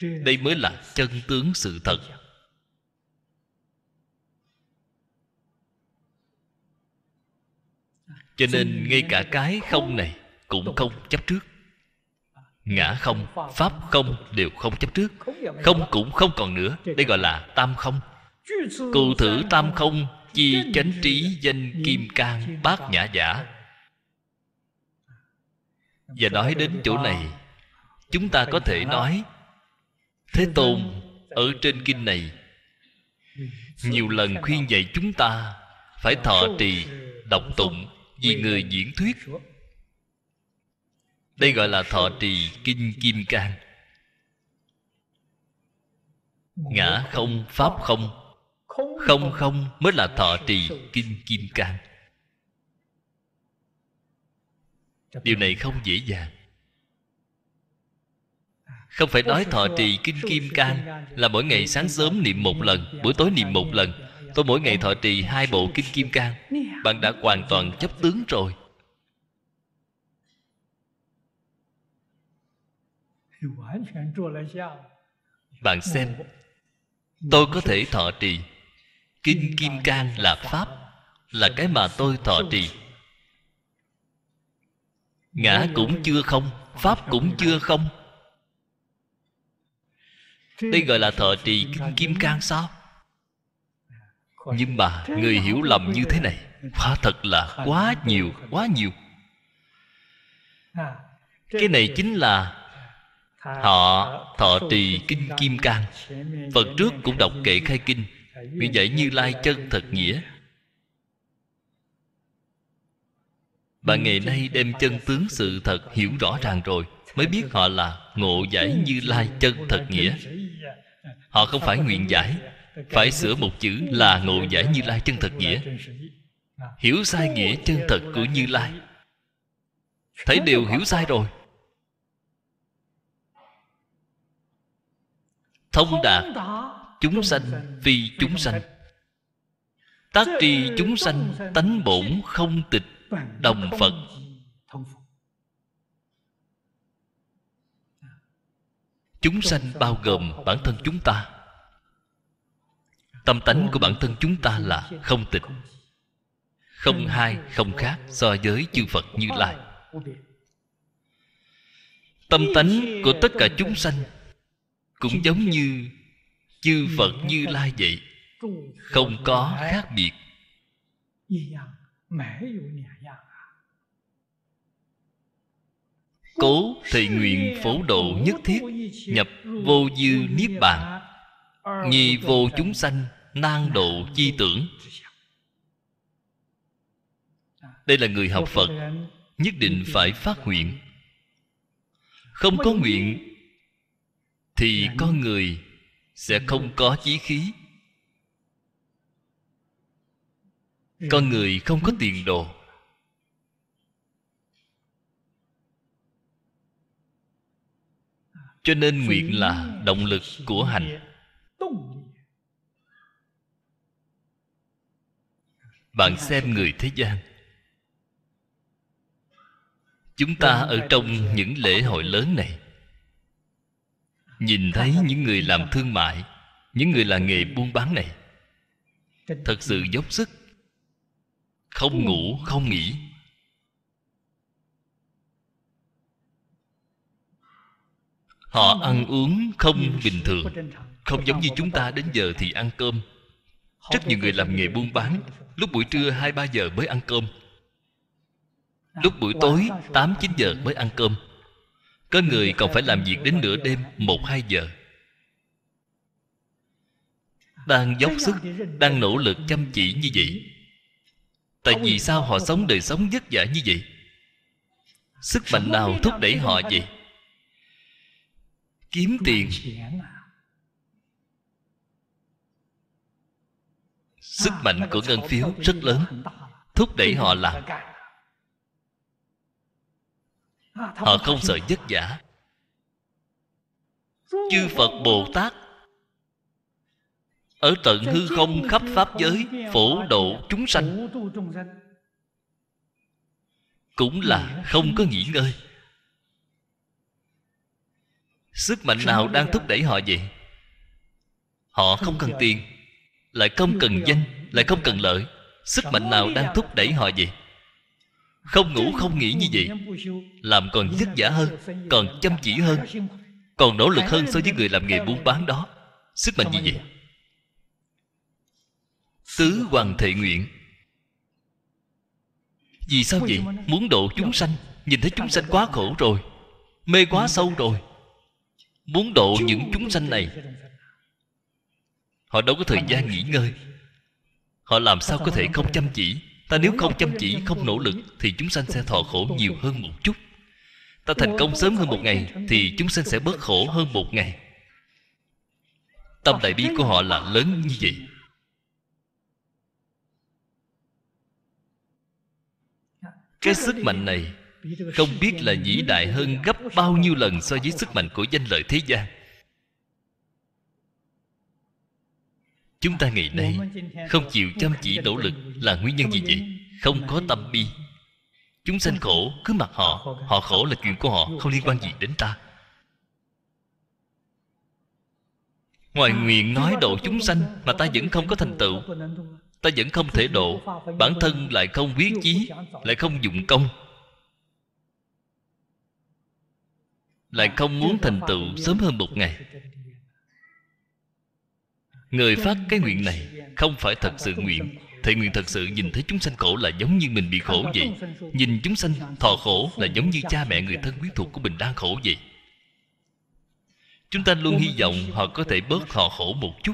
đây mới là chân tướng sự thật. Cho nên ngay cả cái không này cũng không chấp trước ngã không, pháp không đều không chấp trước. Không cũng không còn nữa, đây gọi là tam không. Cụ thử tam không, chi chánh trí danh kim cang bát nhã giả. Và nói đến chỗ này, chúng ta có thể nói, thế tôn ở trên kinh này, nhiều lần khuyên dạy chúng ta phải thọ trì, đọc tụng vì người diễn thuyết đây gọi là thọ trì kinh kim cang. Ngã không, pháp không. Không không mới là thọ trì kinh kim cang. Điều này không dễ dàng. Không phải nói thọ trì kinh kim cang là mỗi ngày sáng sớm niệm một lần, buổi tối niệm một lần. Tôi mỗi ngày thọ trì hai bộ kinh kim cang. Bạn đã hoàn toàn chấp tướng rồi. Bạn xem, tôi có thể thọ trì. Kinh kim cang là pháp, là cái mà tôi thọ trì. Ngã cũng chưa không, pháp cũng chưa không. Đây gọi là thọ trì kinh kim cang sao? Nhưng mà người hiểu lầm như thế này quả thật là quá nhiều quá nhiều. Cái này chính là họ thọ trì kinh kim cang. phật trước cũng đọc kệ khai kinh. Nguyện dạy như lai chân thật nghĩa. Bạn ngày nay đem chân tướng sự thật hiểu rõ ràng rồi mới biết họ là ngộ giải như lai chân thật nghĩa. Họ không phải nguyện giải phải sửa một chữ là ngộ giải như lai chân thật nghĩa. Hiểu sai nghĩa chân thật của như lai. Thấy đều hiểu sai rồi thông đạt chúng sanh vì chúng sanh. tác trì chúng sanh tánh bổn không tịch đồng phật. chúng sanh bao gồm bản thân chúng ta. Tâm tánh của bản thân chúng ta là không tịch. Không hai không khác so với chư phật như lai. Tâm tánh của tất cả chúng sanh cũng giống như chư phật như lai vậy. Không có khác biệt. Cố thị nguyện phổ độ nhất thiết, nhập vô dư niết bàn. Nhi vô chúng sanh nan độ chi tưởng. Đây là người học phật, nhất định phải phát nguyện. Không có nguyện thì con người sẽ không có chí khí. Con người không có tiền đồ. Cho nên nguyện là động lực của hành. bạn xem người thế gian. Chúng ta ở trong những lễ hội lớn này nhìn thấy những người làm thương mại, những người làm nghề buôn bán này, thật sự dốc sức. Không ngủ, không nghỉ. Họ ăn uống không bình thường, không giống như chúng ta đến giờ thì ăn cơm. Rất nhiều người làm nghề buôn bán, lúc buổi trưa hai ba giờ mới ăn cơm. Lúc buổi tối tám chín giờ mới ăn cơm có người còn phải làm việc đến nửa đêm, một hai giờ. Đang dốc sức, đang nỗ lực chăm chỉ như vậy. Tại vì sao họ sống đời sống vất vả như vậy? Sức mạnh nào thúc đẩy họ vậy? Kiếm tiền. Sức mạnh của ngân phiếu rất lớn, thúc đẩy họ làm họ không sợ vất vả. Chư phật bồ tát ở tận hư không khắp pháp giới phổ độ chúng sanh. Cũng là không có nghỉ ngơi. Sức mạnh nào đang thúc đẩy họ vậy? Họ không cần tiền lại không cần danh lại không cần lợi. Sức mạnh nào đang thúc đẩy họ vậy không ngủ, không nghỉ như vậy, làm còn vất vả hơn, còn chăm chỉ hơn, còn nỗ lực hơn so với người làm nghề buôn bán đó. Sức mạnh gì vậy? Tứ hoàng thệ nguyện. Vì sao vậy? Muốn độ chúng sanh, nhìn thấy chúng sanh quá khổ rồi, mê quá sâu rồi. Muốn độ những chúng sanh này, họ đâu có thời gian nghỉ ngơi. Họ làm sao có thể không chăm chỉ? Ta nếu không chăm chỉ không nỗ lực thì chúng sanh sẽ thọ khổ nhiều hơn một chút. Ta thành công sớm hơn một ngày thì chúng sanh sẽ bớt khổ hơn một ngày. Tâm đại bi của họ là lớn như vậy. Cái sức mạnh này không biết là vĩ đại hơn gấp bao nhiêu lần so với sức mạnh của danh lợi thế gian chúng ta ngày nay không chịu chăm chỉ nỗ lực là nguyên nhân gì vậy? Không có tâm bi. Chúng sanh khổ cứ mặc họ họ khổ là chuyện của họ, không liên quan gì đến ta. Ngoài nguyện nói độ chúng sanh mà ta vẫn không có thành tựu, ta vẫn không thể độ, bản thân lại không quyết chí, lại không dụng công. Lại không muốn thành tựu sớm hơn một ngày người phát cái nguyện này không phải thật sự nguyện. Thệ nguyện thật sự nhìn thấy chúng sanh khổ là giống như mình bị khổ vậy. Nhìn chúng sanh thọ khổ là giống như cha mẹ người thân quý thuộc của mình đang khổ vậy. Chúng ta luôn hy vọng họ có thể bớt họ khổ một chút.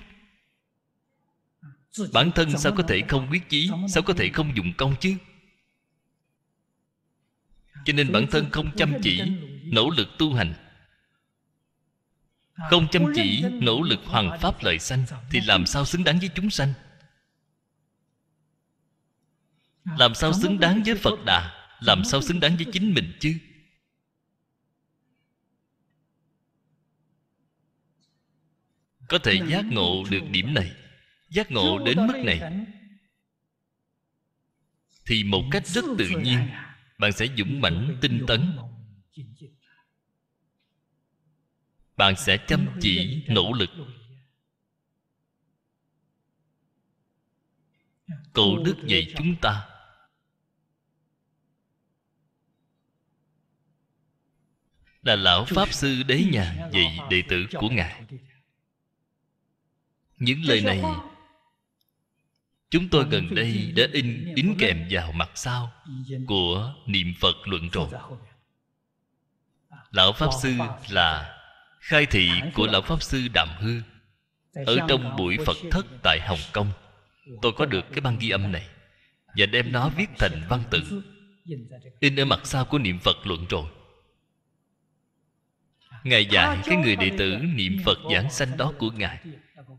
Bản thân sao có thể không quyết chí? Sao có thể không dùng công chứ? Cho nên bản thân không chăm chỉ, nỗ lực tu hành không chăm chỉ nỗ lực hoàn pháp lợi sanh thì làm sao xứng đáng với chúng sanh? Làm sao xứng đáng với phật đà? Làm sao xứng đáng với chính mình chứ? Có thể giác ngộ được điểm này giác ngộ đến mức này thì một cách rất tự nhiên bạn sẽ dũng mãnh tinh tấn bạn sẽ chăm chỉ, nỗ lực. Cổ đức dạy chúng ta. Là lão pháp sư đế nhà dạy đệ tử của ngài. Những lời này, chúng tôi gần đây đã in, đính kèm vào mặt sau của niệm phật luận rồi. Lão pháp sư là khai thị của lão pháp sư đạm hư. Ở trong buổi phật thất tại hồng kông tôi có được cái băng ghi âm này và đem nó viết thành văn tự. in ở mặt sau của niệm phật luận rồi. Ngài dạy cái người đệ tử niệm phật giảng sanh đó của ngài.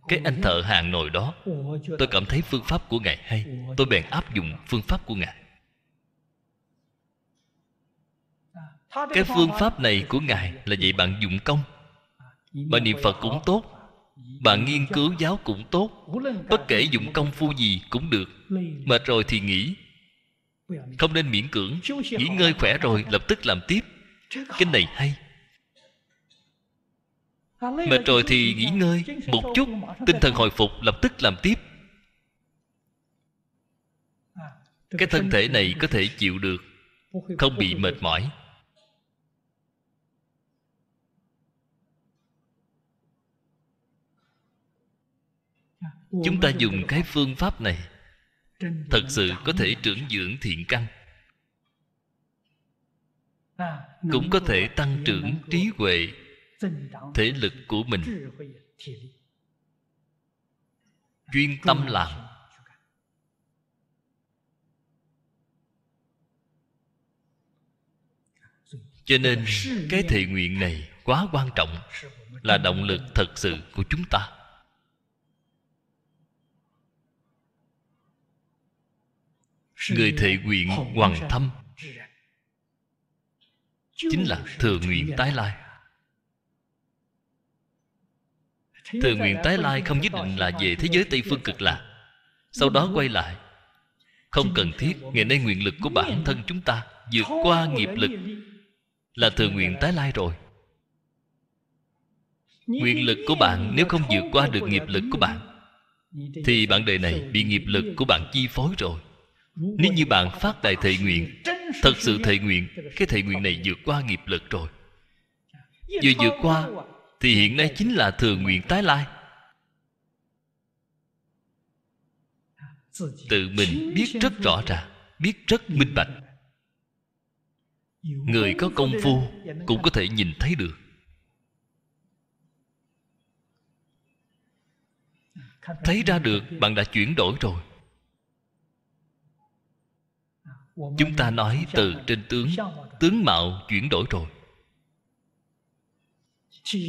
Cái anh thợ hàng nồi đó tôi cảm thấy phương pháp của ngài hay. Tôi bèn áp dụng phương pháp của ngài. Cái phương pháp này của ngài là vậy bạn dụng công bạn niệm phật cũng tốt. Bạn nghiên cứu giáo cũng tốt. Bất kể dụng công phu gì cũng được. Mệt rồi thì nghỉ. Không nên miễn cưỡng. Nghỉ ngơi khỏe rồi, lập tức làm tiếp. Kinh này hay. Mệt rồi thì nghỉ ngơi. Một chút, tinh thần hồi phục, lập tức làm tiếp. Cái thân thể này có thể chịu được. Không bị mệt mỏi. chúng ta dùng cái phương pháp này thật sự có thể trưởng dưỡng thiện căn, cũng có thể tăng trưởng trí huệ, thể lực của mình. Chuyên tâm làm. Cho nên cái thệ nguyện này quá quan trọng, là động lực thật sự của chúng ta. Người thệ nguyện hoàng thâm. chính là thừa nguyện tái lai. Thừa nguyện tái lai không nhất định là về thế giới tây phương cực lạc. Sau đó quay lại. Không cần thiết ngày nay nguyện lực của bản thân chúng ta vượt qua nghiệp lực là thừa nguyện tái lai rồi. Nguyện lực của bạn nếu không vượt qua được nghiệp lực của bạn thì bạn đời này bị nghiệp lực của bạn chi phối rồi nếu như bạn phát đại thệ nguyện, thật sự thệ nguyện, cái thệ nguyện này vượt qua nghiệp lực rồi. Vừa vượt qua, thì hiện nay chính là thừa nguyện tái lai. Tự mình biết rất rõ ràng, biết rất minh bạch. Người có công phu cũng có thể nhìn thấy được. Thấy ra được, bạn đã chuyển đổi rồi chúng ta nói từ trên tướng tướng mạo chuyển đổi rồi.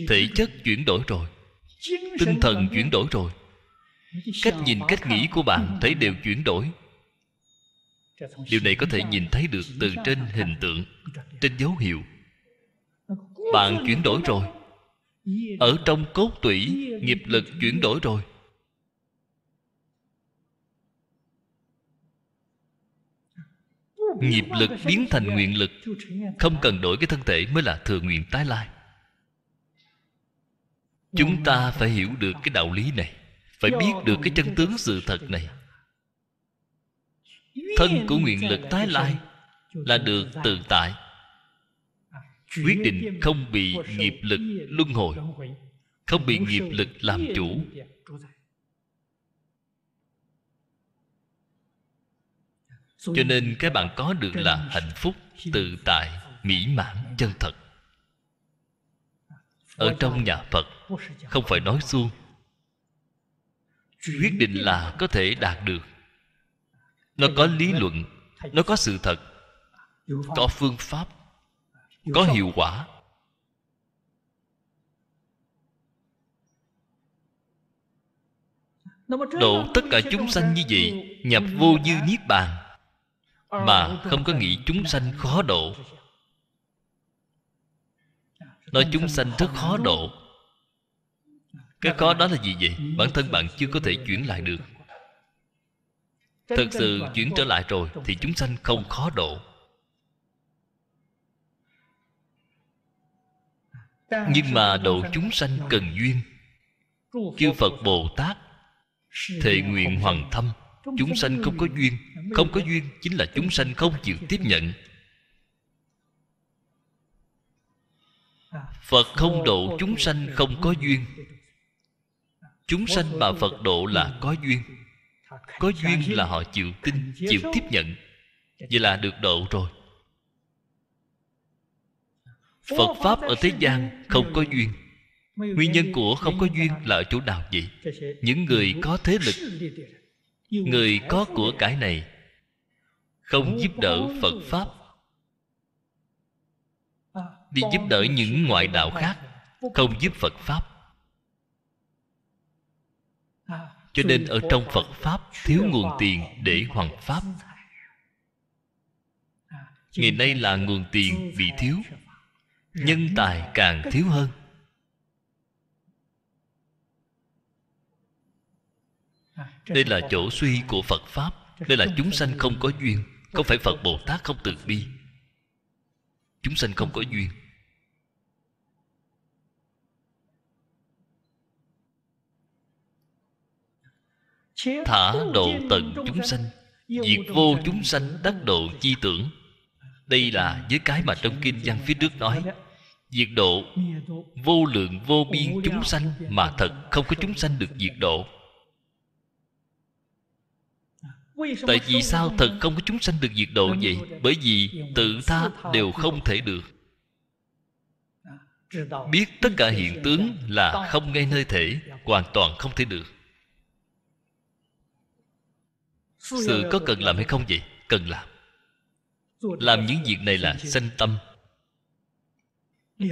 Thể chất chuyển đổi rồi. Tinh thần chuyển đổi rồi. Cách nhìn, cách nghĩ của bạn thấy đều chuyển đổi. Điều này có thể nhìn thấy được từ trên hình tượng, trên dấu hiệu. Bạn chuyển đổi rồi. Ở trong cốt tủy, nghiệp lực chuyển đổi rồi. Nghiệp lực biến thành nguyện lực. Không cần đổi cái thân thể mới là thừa nguyện tái lai. Chúng ta phải hiểu được cái đạo lý này, phải biết được cái chân tướng sự thật này. Thân của nguyện lực tái lai là được tự tại. Quyết định không bị nghiệp lực luân hồi, không bị nghiệp lực làm chủ. Cho nên cái bạn có được là hạnh phúc tự tại mỹ mãn chân thật. Ở trong nhà phật không phải nói suông. Quyết định là có thể đạt được. Nó có lý luận nó có sự thật có phương pháp có hiệu quả. Độ tất cả chúng sanh như vậy nhập vô dư niết bàn mà không có nghĩ chúng sanh khó độ. Nói chúng sanh rất khó độ. Cái khó đó là gì vậy? Bản thân bạn chưa có thể chuyển lại được. Thật sự chuyển trở lại rồi thì chúng sanh không khó độ. Nhưng mà độ chúng sanh cần duyên. Chư phật bồ tát, thệ nguyện hoàng thâm chúng sanh không có duyên. không có duyên chính là chúng sanh không chịu tiếp nhận. Phật không độ chúng sanh không có duyên. Chúng sanh mà phật độ là có duyên. Có duyên là họ chịu tin chịu tiếp nhận. Vậy là được độ rồi. Phật pháp ở thế gian không có duyên. Nguyên nhân của không có duyên là ở chỗ nào vậy? Những người có thế lực người có của cải này không giúp đỡ phật pháp. Đi giúp đỡ những ngoại đạo khác không giúp phật pháp. Cho nên ở trong phật pháp thiếu nguồn tiền để hoàn pháp. ngày nay là nguồn tiền bị thiếu nhân tài càng thiếu hơn đây là chỗ suy của phật pháp. Đây là chúng sanh không có duyên. Không phải phật bồ tát không từ bi. Chúng sanh không có duyên. Thả độ tận chúng sanh diệt vô chúng sanh đắc độ chi tưởng. Đây là với cái mà trong kinh văn phía trước nói diệt độ vô lượng vô biên chúng sanh mà thật không có chúng sanh được diệt độ tại vì sao thật không có chúng sanh được diệt độ vậy? Bởi vì tự tha đều không thể được. Biết tất cả hiện tướng là không ngay nơi thể, hoàn toàn không thể được. Sự có cần làm hay không vậy? Cần làm. Làm những việc này là sanh tâm.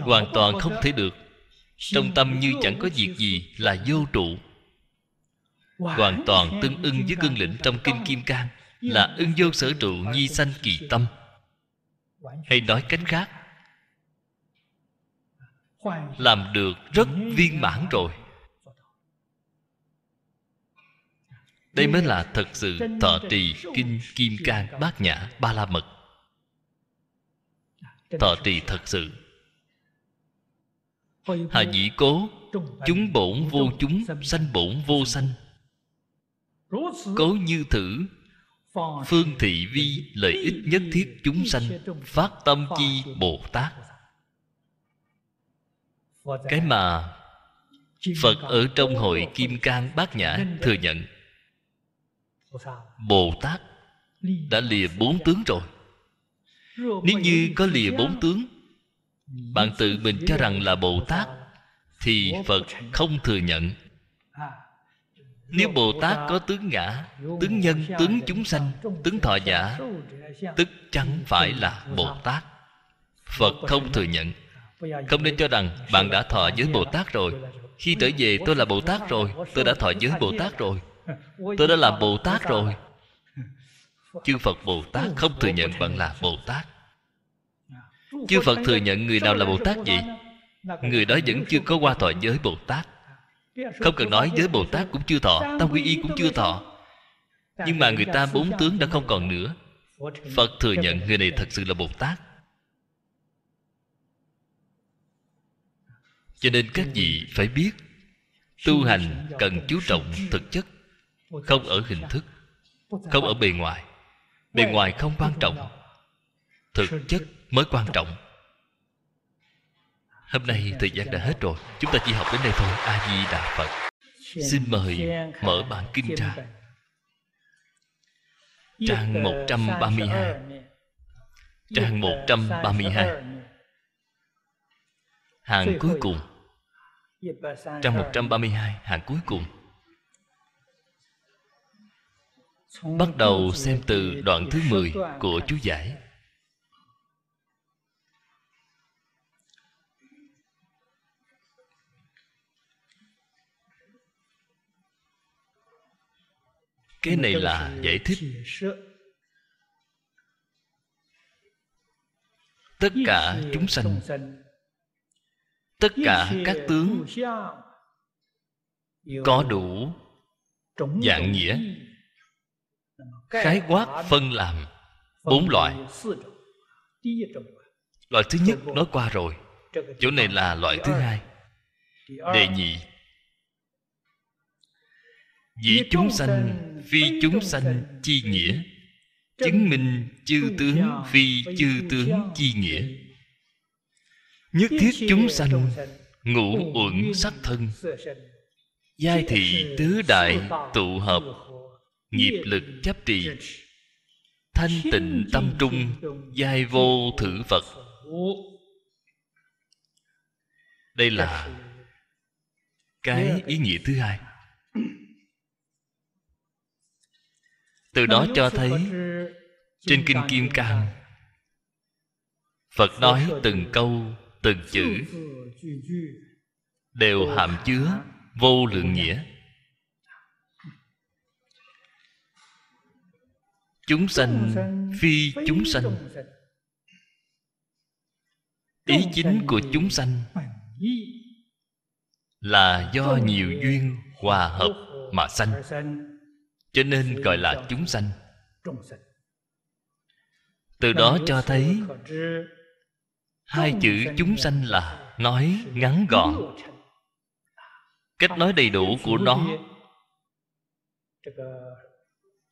Hoàn toàn không thể được. Trong tâm như chẳng có việc gì là vô trụ hoàn toàn tương ưng với cương lĩnh trong kinh kim cang là ưng vô sở trụ nhi sanh kỳ tâm. Hay nói cách khác làm được rất viên mãn rồi. Đây mới là thật sự thọ trì kinh kim cang bát nhã ba la mật. Thọ trì thật sự. Hà dĩ cố chúng bổn vô chúng sanh bổn vô sanh cố như thử. Phương thị vi lợi ích nhất thiết chúng sanh, phát tâm chi bồ tát. Cái mà phật ở trong hội kim cang bát nhã thừa nhận, bồ tát đã lìa bốn tướng rồi. Nếu như có lìa bốn tướng, bạn tự mình cho rằng là bồ tát, thì phật không thừa nhận nếu bồ tát có tướng ngã, tướng nhân, tướng chúng sanh, tướng thọ giả, tức chẳng phải là bồ tát phật không thừa nhận. Không nên cho rằng bạn đã thọ với bồ tát rồi. Khi trở về, tôi là bồ tát rồi, tôi đã thọ với bồ tát rồi. Tôi đã làm bồ tát rồi. Chư phật bồ tát không thừa nhận bạn là bồ tát chư phật thừa nhận người nào là bồ tát gì người đó vẫn chưa có qua thọ giới bồ tát không cần nói, giới bồ tát cũng chưa thọ, tam quy y cũng chưa thọ. Nhưng mà người ta bốn tướng đã không còn nữa. Phật thừa nhận người này thật sự là bồ tát. Cho nên các vị phải biết, tu hành cần chú trọng thực chất, không ở hình thức, không ở bề ngoài. Bề ngoài không quan trọng, thực chất mới quan trọng hôm nay thời gian đã hết rồi. Chúng ta chỉ học đến đây thôi. A di đà phật. Xin mời mở bản kinh ra. Trang 132 trang 132 hàng cuối cùng. Trang 132 hàng cuối cùng. Bắt đầu xem từ đoạn thứ 10 của chú giải. Cái này là giải thích. Tất cả chúng sanh, Tất cả các tướng Có đủ dạng nghĩa, khái quát phân làm bốn loại. Loại thứ nhất nói qua rồi, chỗ này là loại thứ hai, đề nhị dĩ chúng sanh phi chúng sanh chi nghĩa. chứng minh chư tướng phi chư tướng chi nghĩa. Nhất thiết chúng sanh ngũ uẩn sắc thân. giai thị tứ đại tụ hợp nghiệp lực chấp trì. thanh tịnh tâm trung giai vô thử phật. đây là cái ý nghĩa thứ hai từ đó cho thấy trên kinh kim cang, phật nói từng câu, từng chữ đều hàm chứa vô lượng nghĩa. Chúng sanh phi chúng sanh, ý chính của chúng sanh là do nhiều duyên hòa hợp mà sanh cho nên gọi là chúng sanh. từ đó cho thấy hai chữ chúng sanh là nói ngắn gọn. cách nói đầy đủ của nó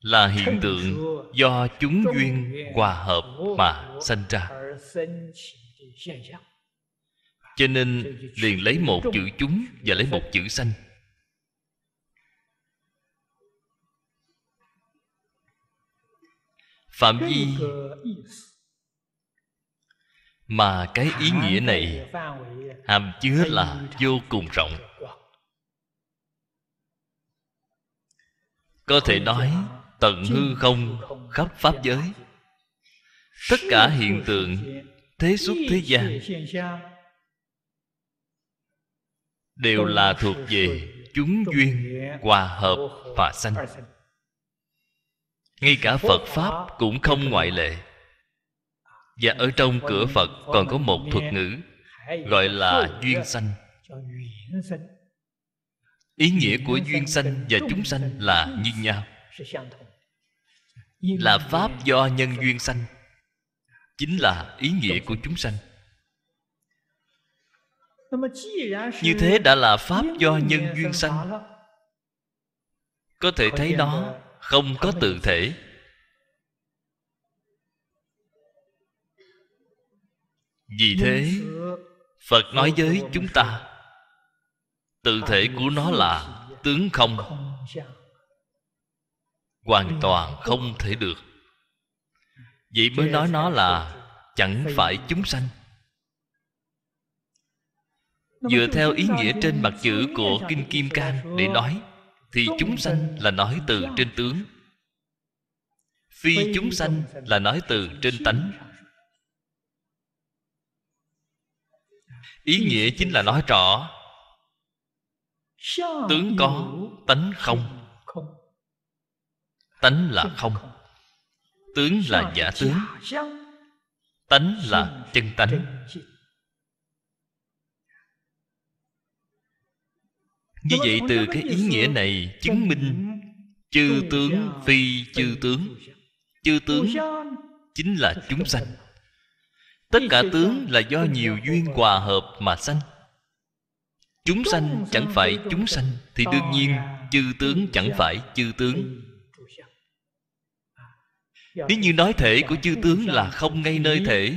là hiện tượng do chúng duyên hòa hợp mà sanh ra. cho nên liền lấy một chữ chúng và lấy một chữ sanh phạm vi mà cái ý nghĩa này hàm chứa là vô cùng rộng. Có thể nói tận hư không khắp pháp giới. tất cả hiện tượng thế xuất thế gian đều là thuộc về chúng duyên hòa hợp và sanh ngay cả phật pháp cũng không ngoại lệ. Và ở trong cửa phật còn có một thuật ngữ, gọi là duyên sanh. Ý nghĩa của duyên sanh và chúng sanh là như nhau. Là pháp do nhân duyên sanh, chính là ý nghĩa của chúng sanh. Như thế đã là pháp do nhân duyên sanh. Có thể thấy nó không có tự thể. Vì thế phật nói với chúng ta tự thể của nó là tướng không? hoàn toàn không thể được. Vậy mới nói nó là chẳng phải chúng sanh. Dựa theo ý nghĩa trên mặt chữ của kinh kim cang để nói thì chúng sanh là nói từ trên tướng. Phi chúng sanh là nói từ trên tánh. ý nghĩa chính là nói rõ tướng có tánh không. tánh là không. tướng là giả tướng. tánh là chân tánh như vậy từ cái ý nghĩa này chứng minh chư tướng phi chư tướng. Chư tướng chính là chúng sanh. Tất cả tướng là do nhiều duyên hòa hợp mà sanh. Chúng sanh chẳng phải chúng sanh thì đương nhiên chư tướng chẳng phải chư tướng. nếu như nói thể của chư tướng là không ngay nơi thể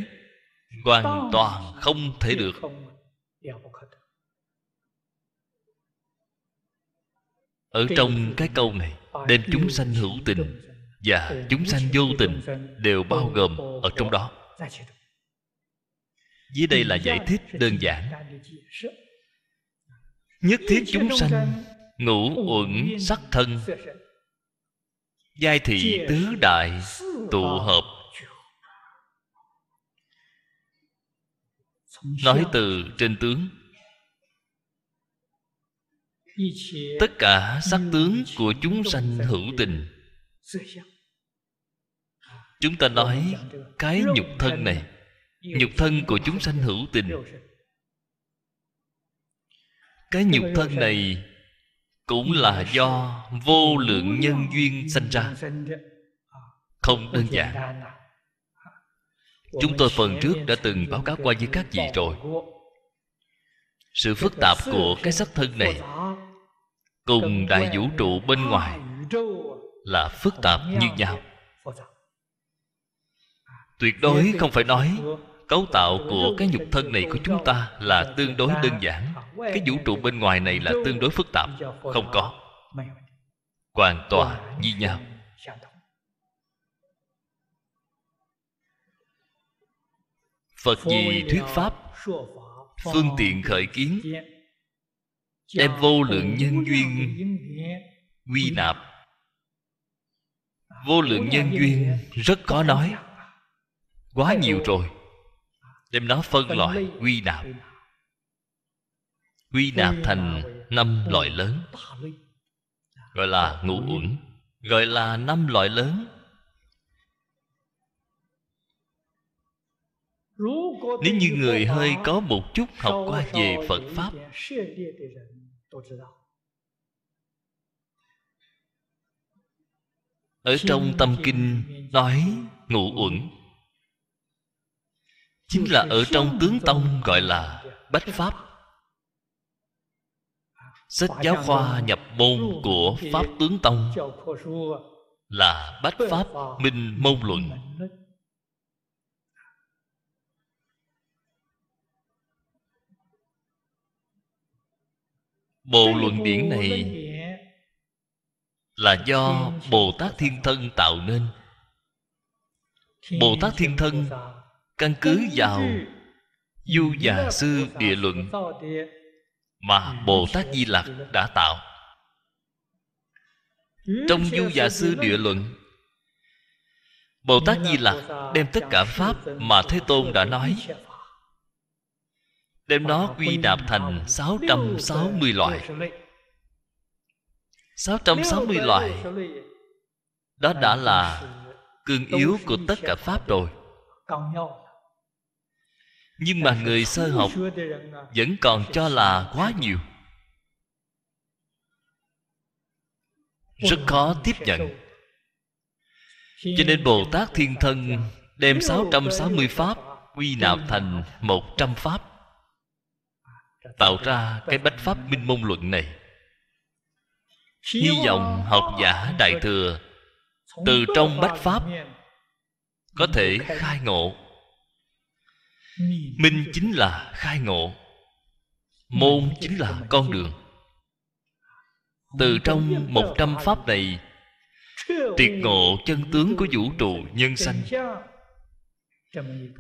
hoàn toàn không thể được ở trong cái câu này đem chúng sanh hữu tình và chúng sanh vô tình đều bao gồm ở trong đó. dưới đây là giải thích đơn giản. nhất thiết chúng sanh ngũ uẩn sắc thân giai thị tứ đại tụ hợp. nói từ trên tướng tất cả sắc tướng của chúng sanh hữu tình. Chúng ta nói cái nhục thân này, nhục thân của chúng sanh hữu tình. Cái nhục thân này cũng là do vô lượng nhân duyên sanh ra. Không đơn giản. Chúng tôi phần trước đã từng báo cáo qua với các vị rồi. Sự phức tạp của cái sắc thân này cùng đại vũ trụ bên ngoài là phức tạp như nhau. tuyệt đối không phải nói cấu tạo của cái nhục thân này của chúng ta là tương đối đơn giản. cái vũ trụ bên ngoài này là tương đối phức tạp không có hoàn toàn như nhau. phật gì thuyết pháp? phương tiện khởi kiến đem vô lượng nhân duyên. quy nạp. Vô lượng nhân duyên rất có nói. quá nhiều rồi. đem nó phân loại quy nạp. quy nạp thành năm loại lớn. gọi là ngũ uẩn. Gọi là năm loại lớn. Nếu như người hơi có một chút học qua về phật pháp ở trong tâm kinh nói ngũ uẩn. Chính là ở trong tướng tông gọi là bách pháp. Sách giáo khoa nhập môn của pháp tướng tông là bách pháp minh môn luận bộ luận điển này là do bồ tát thiên thân tạo nên. Bồ tát thiên thân căn cứ vào du già sư địa luận mà bồ tát di lặc đã tạo. Trong du già sư địa luận bồ tát. Di lặc đem tất cả pháp mà thế tôn đã nói đem nó quy nạp thành 660 loại. 660 loại. đó đã là cương yếu của tất cả pháp rồi. nhưng mà người sơ học vẫn còn cho là quá nhiều. Rất khó tiếp nhận. cho nên bồ tát thiên thân đem 660 pháp quy nạp thành 100 pháp tạo ra cái bách pháp minh môn luận này. Hy vọng học giả đại thừa từ trong bách pháp có thể khai ngộ. Minh chính là khai ngộ, môn chính là con đường. Từ trong một trăm pháp này, triệt ngộ chân tướng của vũ trụ nhân sanh.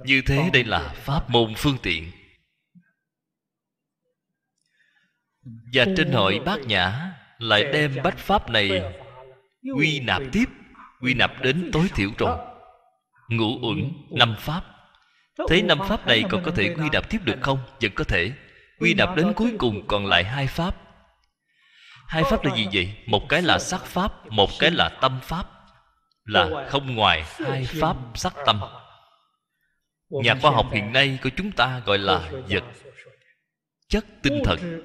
Như thế đây là pháp môn phương tiện. Và trên hội bát nhã lại đem bách pháp này quy nạp tiếp quy nạp đến tối thiểu rồi ngũ uẩn năm pháp. Thế năm pháp này còn có thể quy nạp tiếp được không? Vẫn có thể. Quy nạp đến cuối cùng còn lại hai pháp. Hai pháp là gì vậy? Một cái là sắc pháp một cái là tâm pháp. Là không ngoài hai pháp sắc tâm. Nhà khoa học hiện nay của chúng ta gọi là vật chất tinh thần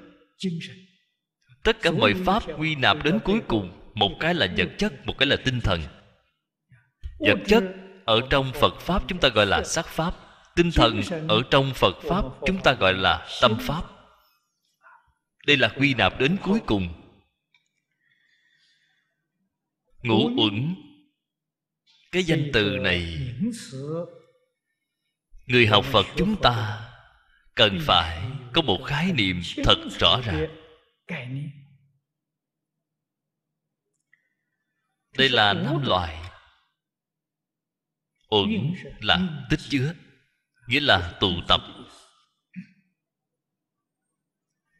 tất cả mọi pháp quy nạp đến cuối cùng một cái là vật chất một cái là tinh thần. Vật chất ở trong phật pháp chúng ta gọi là sắc pháp. Tinh thần ở trong phật pháp chúng ta gọi là tâm pháp. Đây là quy nạp đến cuối cùng. Ngũ uẩn. Cái danh từ này người học phật chúng ta cần phải có một khái niệm thật rõ ràng. Đây là năm loại uẩn là tích chứa, nghĩa là tụ tập.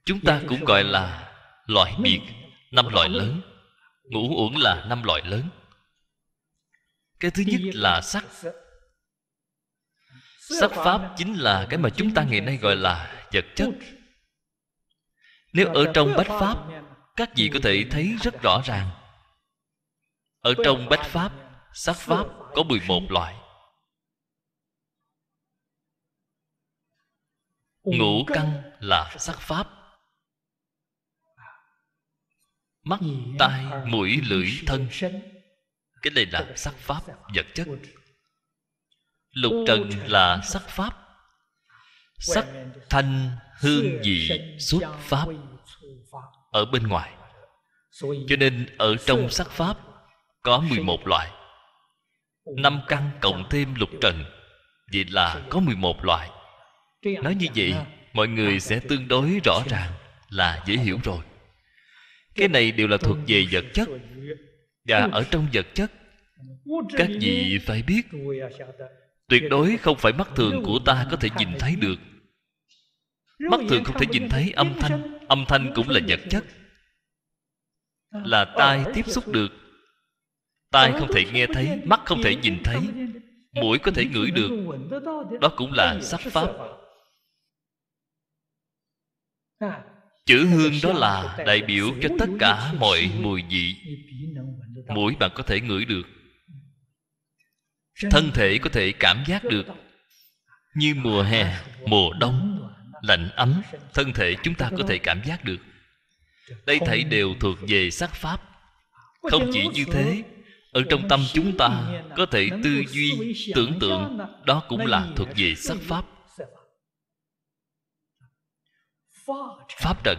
Chúng ta cũng gọi là loại biệt, năm loại lớn. Ngũ uẩn là năm loại lớn. Cái thứ nhất là sắc. Sắc pháp chính là cái mà chúng ta ngày nay gọi là vật chất. Nếu ở trong bách pháp các vị có thể thấy rất rõ ràng. Ở trong bách pháp sắc pháp có 11 loại. Ngũ căn là sắc pháp. Mắt tai mũi lưỡi thân. cái này là sắc pháp vật chất. Lục trần là sắc pháp sắc thanh hương vị xuất pháp ở bên ngoài. Cho nên ở trong sắc pháp có 11 loại. Năm căn cộng thêm lục trần, Vậy là có 11 loại. Nói như vậy, Mọi người sẽ tương đối rõ ràng Là dễ hiểu rồi. Cái này đều là thuộc về vật chất. Và ở trong vật chất, Các vị phải biết Tuyệt đối không phải mắt thường của ta có thể nhìn thấy được. Mắt thường không thể nhìn thấy âm thanh. Âm thanh cũng là vật chất. Là tai tiếp xúc được. Tai không thể nghe thấy, Mắt không thể nhìn thấy. Mũi có thể ngửi được. Đó cũng là sắc pháp. Chữ hương đó là đại biểu cho tất cả mọi mùi vị. Mũi bạn có thể ngửi được. Thân thể có thể cảm giác được Như mùa hè, mùa đông Lạnh ấm. Thân thể chúng ta có thể cảm giác được. Đây thảy đều thuộc về sắc pháp. Không chỉ như thế Ở trong tâm chúng ta Có thể tư duy, tưởng tượng Đó cũng là thuộc về sắc pháp. Pháp trần.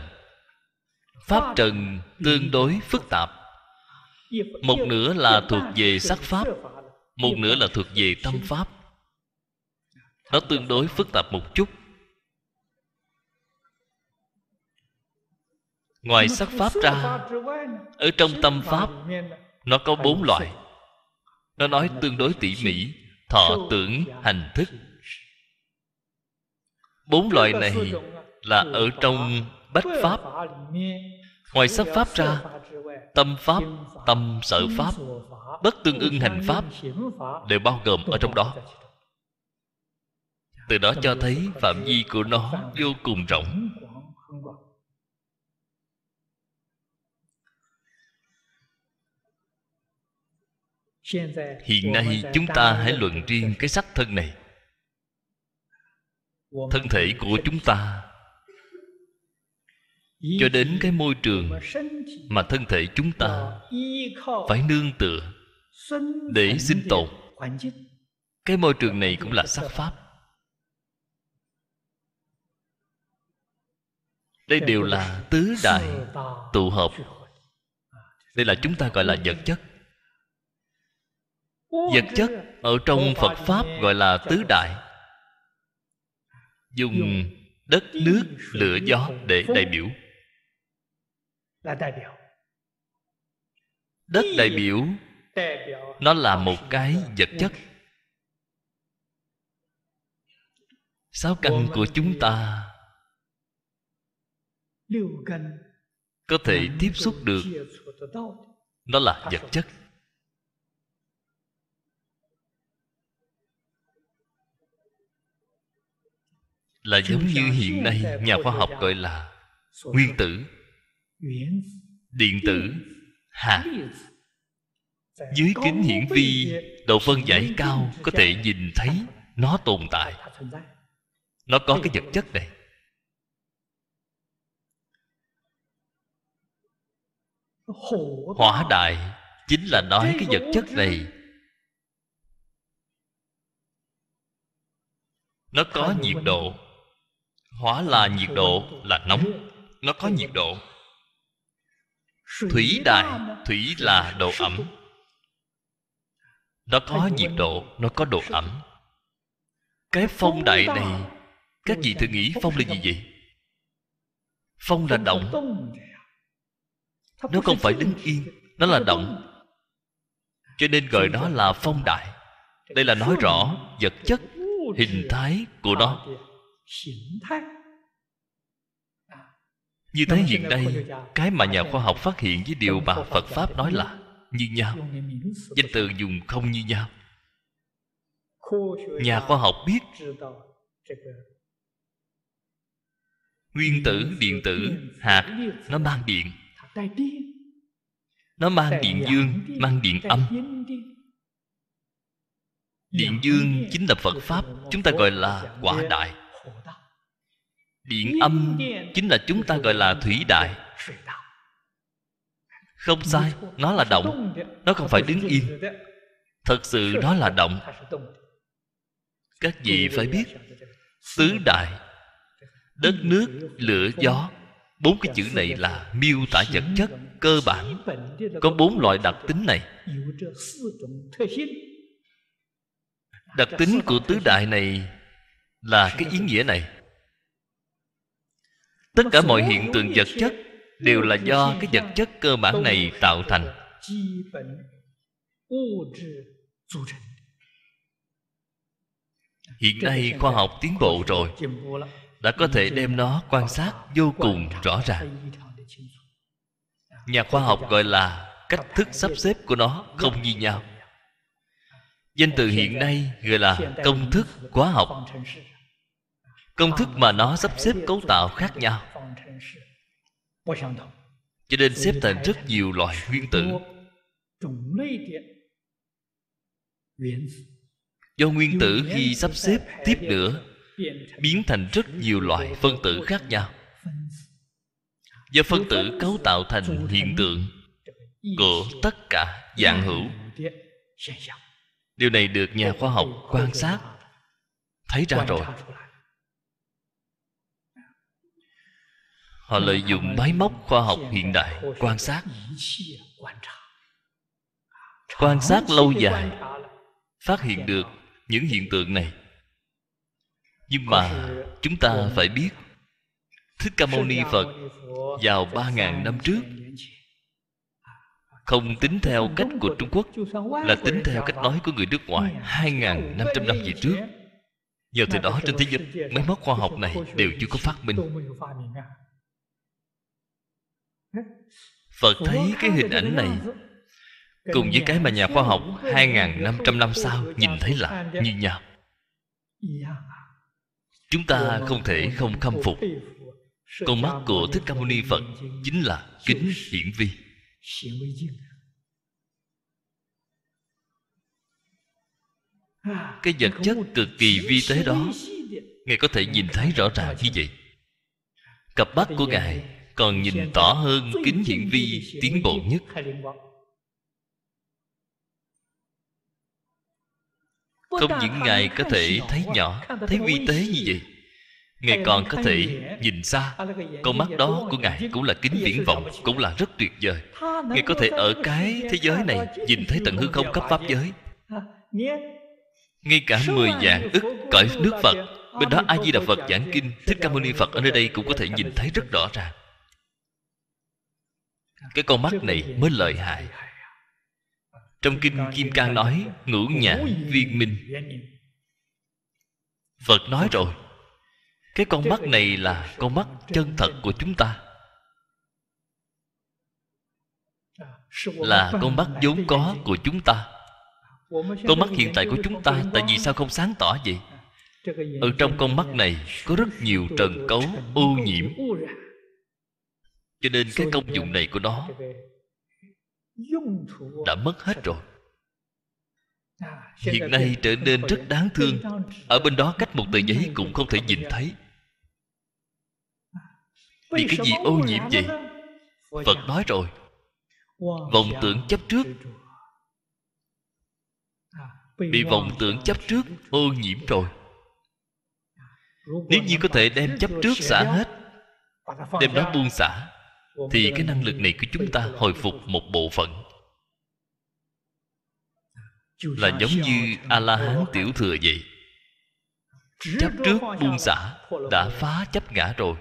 Pháp trần tương đối phức tạp. Một nửa là thuộc về sắc pháp một nửa là thuộc về tâm pháp. Nó tương đối phức tạp một chút. Ngoài sắc pháp ra ở trong tâm pháp nó có bốn loại. Nó nói tương đối tỉ mỉ thọ tưởng hành thức. Bốn loại này là ở trong bách pháp. ngoài sắc pháp ra tâm pháp, tâm sở pháp, bất tương ưng hành pháp đều bao gồm ở trong đó. Từ đó cho thấy phạm vi của nó vô cùng rộng. Hiện nay chúng ta hãy luận riêng cái sắc thân này. Thân thể của chúng ta cho đến cái môi trường mà thân thể chúng ta phải nương tựa để sinh tồn. cái môi trường này cũng là sắc pháp. Đây đều là tứ đại tụ hợp. đây là chúng ta gọi là vật chất. Vật chất ở trong phật pháp gọi là tứ đại. Dùng đất nước lửa gió để đại biểu đất đại biểu nó là một cái vật chất. Sáu căn của chúng ta có thể tiếp xúc được. nó là vật chất. Là giống như hiện nay nhà khoa học gọi là nguyên tử điện tử. Hạt dưới kính hiển vi độ phân giải cao có thể nhìn thấy nó tồn tại. Nó có cái vật chất này. Hỏa đại chính là nói cái vật chất này. Nó có nhiệt độ. hỏa là nhiệt độ là nóng. Nó có nhiệt độ thủy đại thủy là độ ẩm. nó có nhiệt độ nó có độ ẩm. cái phong đại này các vị thử nghĩ phong là gì vậy? phong là động. nó không phải đứng yên nó là động. cho nên gọi nó là phong đại đây là nói rõ vật chất hình thái của nó như thế hiện nay cái mà nhà khoa học phát hiện với điều mà phật pháp nói là như nhau. Danh từ dùng không như nhau. Nhà khoa học biết nguyên tử điện tử hạt nó mang điện. Nó mang điện dương mang điện âm. Điện dương chính là phật pháp chúng ta gọi là quả đại điện âm chính là chúng ta gọi là thủy đại. Không sai, nó là động, nó không phải đứng yên. Thật sự nó là động. Các vị phải biết, tứ đại, đất nước, lửa, gió, bốn cái chữ này là miêu tả vật chất, cơ bản. Có bốn loại đặc tính này. Đặc tính của tứ đại này là cái ý nghĩa này tất cả mọi hiện tượng vật chất đều là do cái vật chất cơ bản này tạo thành. Hiện nay khoa học tiến bộ rồi, đã có thể đem nó quan sát vô cùng rõ ràng. Nhà khoa học gọi là cách thức sắp xếp của nó không như nhau. Danh từ hiện nay gọi là công thức hóa học công thức mà nó sắp xếp cấu tạo khác nhau. Cho nên xếp thành rất nhiều loại nguyên tử. Do nguyên tử khi sắp xếp tiếp nữa biến thành rất nhiều loại phân tử khác nhau. Do phân tử cấu tạo thành hiện tượng của tất cả dạng hữu. Điều này được nhà khoa học quan sát, thấy ra rồi. Họ lợi dụng máy móc khoa học hiện đại quan sát. Quan sát lâu dài, phát hiện được những hiện tượng này. Nhưng mà chúng ta phải biết, thích ca mâu ni phật vào ba ngàn năm trước không tính theo cách của trung quốc, là tính theo cách nói của người nước ngoài hai ngàn năm trăm năm về trước. Nhờ từ đó trên thế giới, máy móc khoa học này đều chưa có phát minh. Phật thấy cái hình ảnh này Cùng với cái mà nhà khoa học 2.500 năm sau Nhìn thấy là như nhau. Chúng ta không thể không khâm phục. con mắt của thích ca mâu ni phật chính là kính hiển vi. cái vật chất cực kỳ vi tế đó ngài có thể nhìn thấy rõ ràng như vậy? cặp mắt của ngài còn nhìn tỏ hơn kính hiển vi tiến bộ nhất. Không những ngài có thể thấy nhỏ, thấy vi tế như vậy, ngài còn có thể nhìn xa. Con mắt đó của ngài cũng là kính viễn vọng, cũng là rất tuyệt vời. Ngài có thể ở cái thế giới này nhìn thấy tận hư không cấp pháp giới. Ngay cả mười dạng ức cõi nước phật, bên đó a di đà phật giảng kinh, thích ca mâu ni phật ở nơi đây cũng có thể nhìn thấy rất rõ ràng cái con mắt này mới lợi hại. Trong kinh kim cang nói, ngũ nhãn viên minh. Phật nói rồi, cái con mắt này là con mắt chân thật của chúng ta. Là con mắt vốn có của chúng ta. Con mắt hiện tại của chúng ta, tại vì sao không sáng tỏ vậy? Ở trong con mắt này có rất nhiều trần cấu ô nhiễm cho nên cái công dụng này của nó đã mất hết rồi. Hiện nay trở nên rất đáng thương. Ở bên đó cách một tờ giấy cũng không thể nhìn thấy. Vì cái gì ô nhiễm vậy? phật nói rồi. Vọng tưởng chấp trước. bị vọng tưởng chấp trước ô nhiễm rồi. Nếu như có thể đem chấp trước xả hết đem nó buông xả thì cái năng lực này của chúng ta hồi phục một bộ phận. Là giống như a la hán tiểu thừa vậy. Chấp trước buông xả đã phá chấp ngã rồi.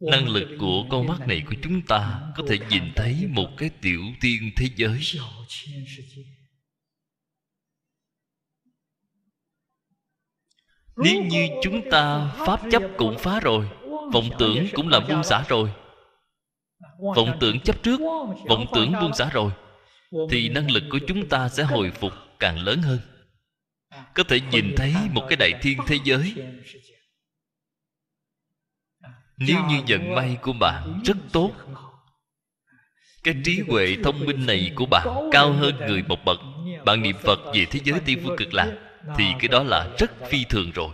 Năng lực của con mắt này của chúng ta có thể nhìn thấy một cái tiểu tiên thế giới. Nếu như chúng ta pháp chấp cũng phá rồi vọng tưởng cũng là buông xả rồi. Vọng tưởng chấp trước, vọng tưởng buông xả rồi, thì năng lực của chúng ta sẽ hồi phục càng lớn hơn. Có thể nhìn thấy một cái đại thiên thế giới. Nếu như vận may của bạn rất tốt, cái trí huệ thông minh này của bạn cao hơn người một bậc, bạn niệm phật về thế giới tây phương cực lạc, thì cái đó là rất phi thường rồi.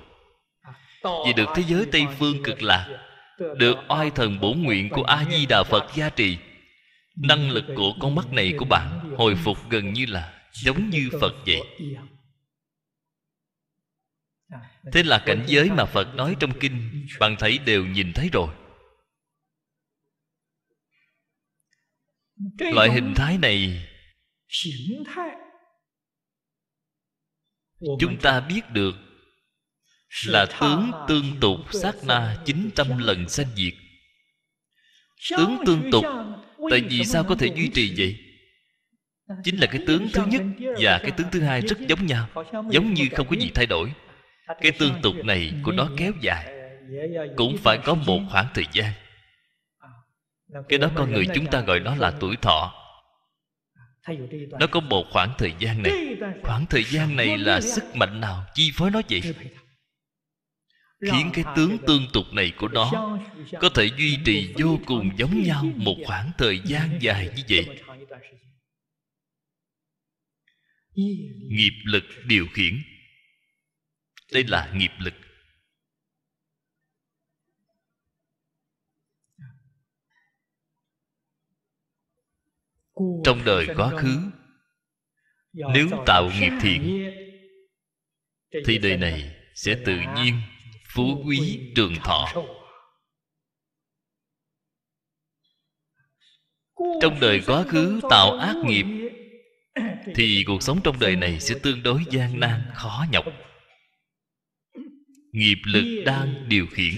Vì được thế giới tây phương cực lạc được oai thần bổn nguyện của a di đà phật gia trì. Năng lực của con mắt này của bạn hồi phục gần như là giống như phật vậy. Thế là cảnh giới mà phật nói trong kinh, bạn thấy đều nhìn thấy rồi. Loại hình thái này, chúng ta biết được là tướng tương tục sát na 900 lần sanh diệt. Tướng tương tục. tại vì sao có thể duy trì vậy? chính là cái tướng thứ nhất và cái tướng thứ hai rất giống nhau. Giống như không có gì thay đổi. Cái tương tục này của nó kéo dài. Cũng phải có một khoảng thời gian. Cái đó con người chúng ta gọi nó là tuổi thọ. Nó có một khoảng thời gian này. Khoảng thời gian này là sức mạnh nào chi phối nó vậy khiến cái tướng tương tục này của nó có thể duy trì vô cùng giống nhau một khoảng thời gian dài như vậy. Nghiệp lực điều khiển. Đây là nghiệp lực. Trong đời quá khứ, nếu tạo nghiệp thiện, thì đời này sẽ tự nhiên phú quý trường thọ. Trong đời quá khứ tạo ác nghiệp, thì cuộc sống trong đời này sẽ tương đối gian nan, khó nhọc. Nghiệp lực đang điều khiển.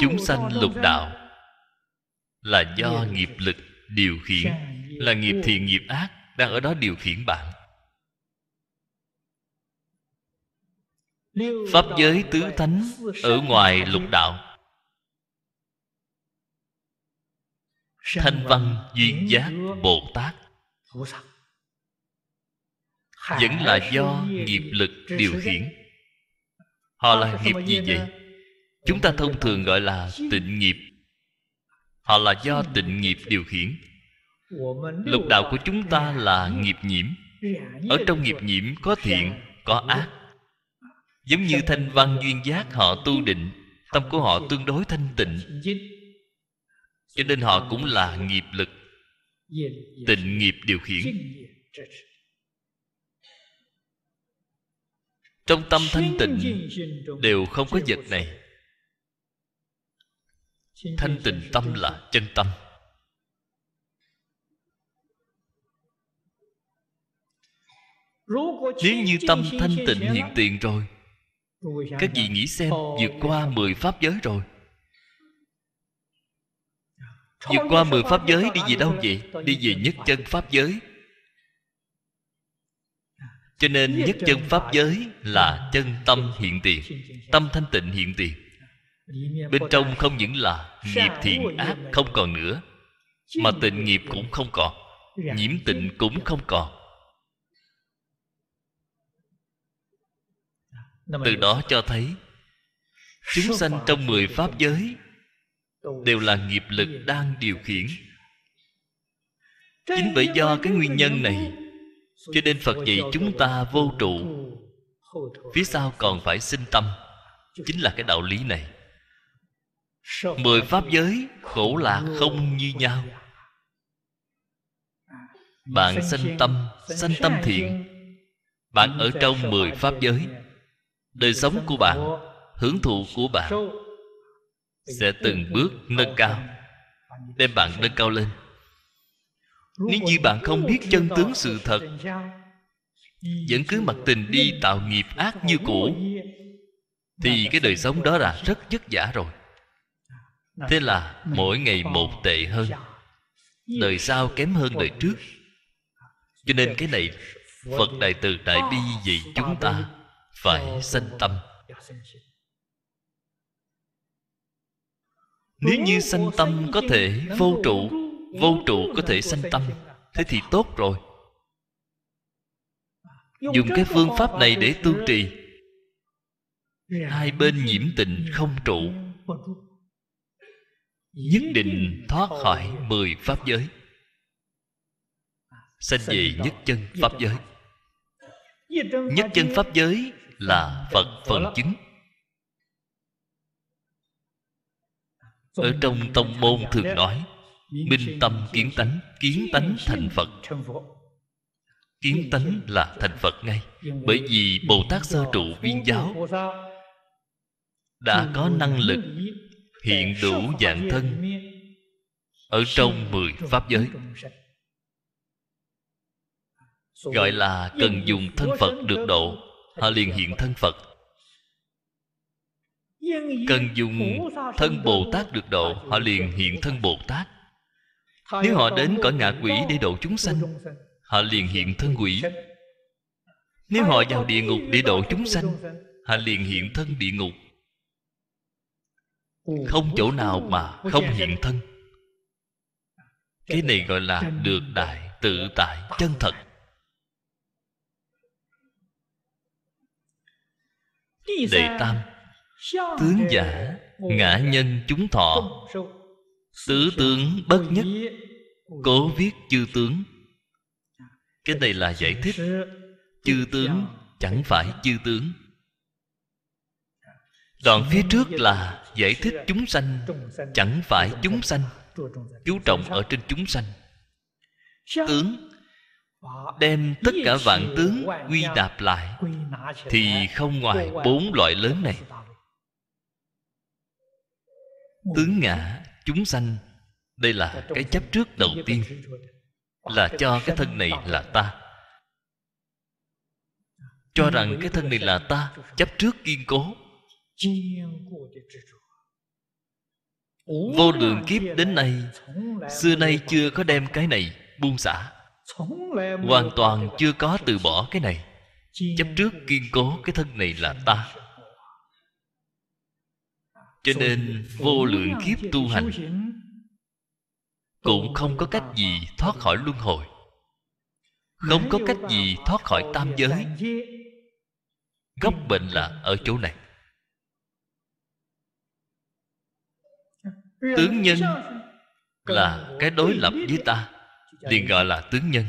Chúng sanh lục đạo là do nghiệp lực điều khiển là nghiệp thiện nghiệp ác đang ở đó điều khiển bạn. Pháp giới tứ thánh ở ngoài lục đạo. Thanh văn duyên giác bồ tát. Vẫn là do nghiệp lực điều khiển. Họ là nghiệp gì vậy? Chúng ta thông thường gọi là tịnh nghiệp họ là do tịnh nghiệp điều khiển. Lục đạo của chúng ta là nghiệp nhiễm. Ở trong nghiệp nhiễm có thiện, có ác. Giống như thanh văn duyên giác họ tu định, tâm của họ tương đối thanh tịnh. Cho nên họ cũng là nghiệp lực, tịnh nghiệp điều khiển. Trong tâm thanh tịnh đều không có vật này thanh tịnh tâm là chân tâm. Nếu như tâm thanh tịnh hiện tiền rồi, các vị nghĩ xem, vượt qua mười pháp giới rồi. Vượt qua mười pháp giới đi về đâu vậy? Đi về nhất chân pháp giới. Cho nên nhất chân pháp giới là chân tâm hiện tiền, tâm thanh tịnh hiện tiền bên trong không những là nghiệp thiện ác không còn nữa mà tịnh nghiệp cũng không còn nhiễm tịnh cũng không còn. Từ đó cho thấy chúng sanh trong mười pháp giới đều là nghiệp lực đang điều khiển. Chính bởi do cái nguyên nhân này cho nên phật dạy chúng ta vô trụ. Phía sau còn phải sinh tâm. Chính là cái đạo lý này mười pháp giới khổ lạc không như nhau. bạn sanh tâm sanh tâm thiện. bạn ở trong mười pháp giới. đời sống của bạn hưởng thụ của bạn sẽ từng bước nâng cao đem bạn nâng cao lên. Nếu như bạn không biết chân tướng sự thật vẫn cứ mặc tình đi tạo nghiệp ác như cũ thì cái đời sống đó là rất vất vả rồi thế là mỗi ngày một tệ hơn. đời sau kém hơn đời trước. Cho nên cái này phật đại từ đại bi vì chúng ta phải sanh tâm. Nếu như sanh tâm có thể vô trụ vô trụ có thể sanh tâm. Thế thì tốt rồi. Dùng cái phương pháp này để tu trì. hai bên nhiễm tình không trụ nhất định thoát khỏi mười pháp giới. Sanh về nhất chân pháp giới. nhất chân pháp giới. là phật phần chứng ở trong tông môn thường nói minh tâm kiến tánh kiến tánh thành phật. Kiến tánh là thành phật ngay. Bởi vì bồ tát sơ trụ viên giáo đã có năng lực hiện đủ dạng thân ở trong mười pháp giới. gọi là cần dùng thân phật được độ họ liền hiện thân phật. Cần dùng thân bồ tát được độ họ liền hiện thân bồ tát. Nếu họ đến cõi ngạ quỷ để độ chúng sanh họ liền hiện thân quỷ. nếu họ vào địa ngục để độ chúng sanh? họ liền hiện thân địa ngục không chỗ nào mà không hiện thân. Cái này gọi là được đại tự tại chân thật. đệ tam tướng giả ngã nhân chúng thọ. tứ tướng bất nhất cố viết chư tướng. Cái này là giải thích. chư tướng chẳng phải chư tướng đoạn phía trước là giải thích chúng sanh, chẳng phải chúng sanh. Chú trọng ở trên chúng sanh. Tướng, đem tất cả vạn tướng quy nạp lại, thì không ngoài bốn loại lớn này. Tướng ngã, chúng sanh, đây là cái chấp trước đầu tiên, là cho cái thân này là ta. Cho rằng cái thân này là ta, chấp trước kiên cố vô lượng kiếp đến nay xưa nay chưa có đem cái này buông xả. hoàn toàn chưa có từ bỏ cái này. Chấp trước kiên cố cái thân này là ta. cho nên vô lượng kiếp tu hành cũng không có cách gì thoát khỏi luân hồi. Không có cách gì thoát khỏi tam giới. Gốc bệnh là ở chỗ này tướng nhân là cái đối lập với ta liền gọi là tướng nhân.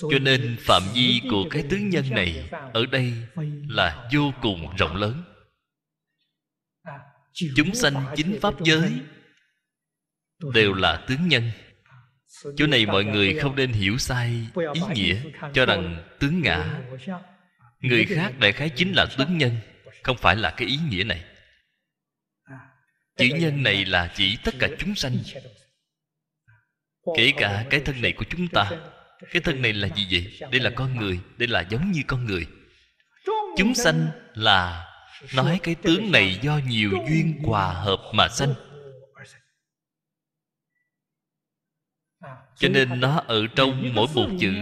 Cho nên phạm vi của cái tướng nhân này ở đây là vô cùng rộng lớn. Chúng sanh chính pháp giới đều là tướng nhân. Chỗ này mọi người không nên hiểu sai ý nghĩa cho rằng tướng ngã. người khác đại khái chính là tướng nhân không phải là cái ý nghĩa này chỉ nhân này là chỉ tất cả chúng sanh. Kể cả cái thân này của chúng ta, cái thân này là gì vậy? Đây là con người, đây là giống như con người. Chúng sanh là, nói cái tướng này do nhiều duyên hòa hợp mà sanh. Cho nên nó ở trong mỗi một chữ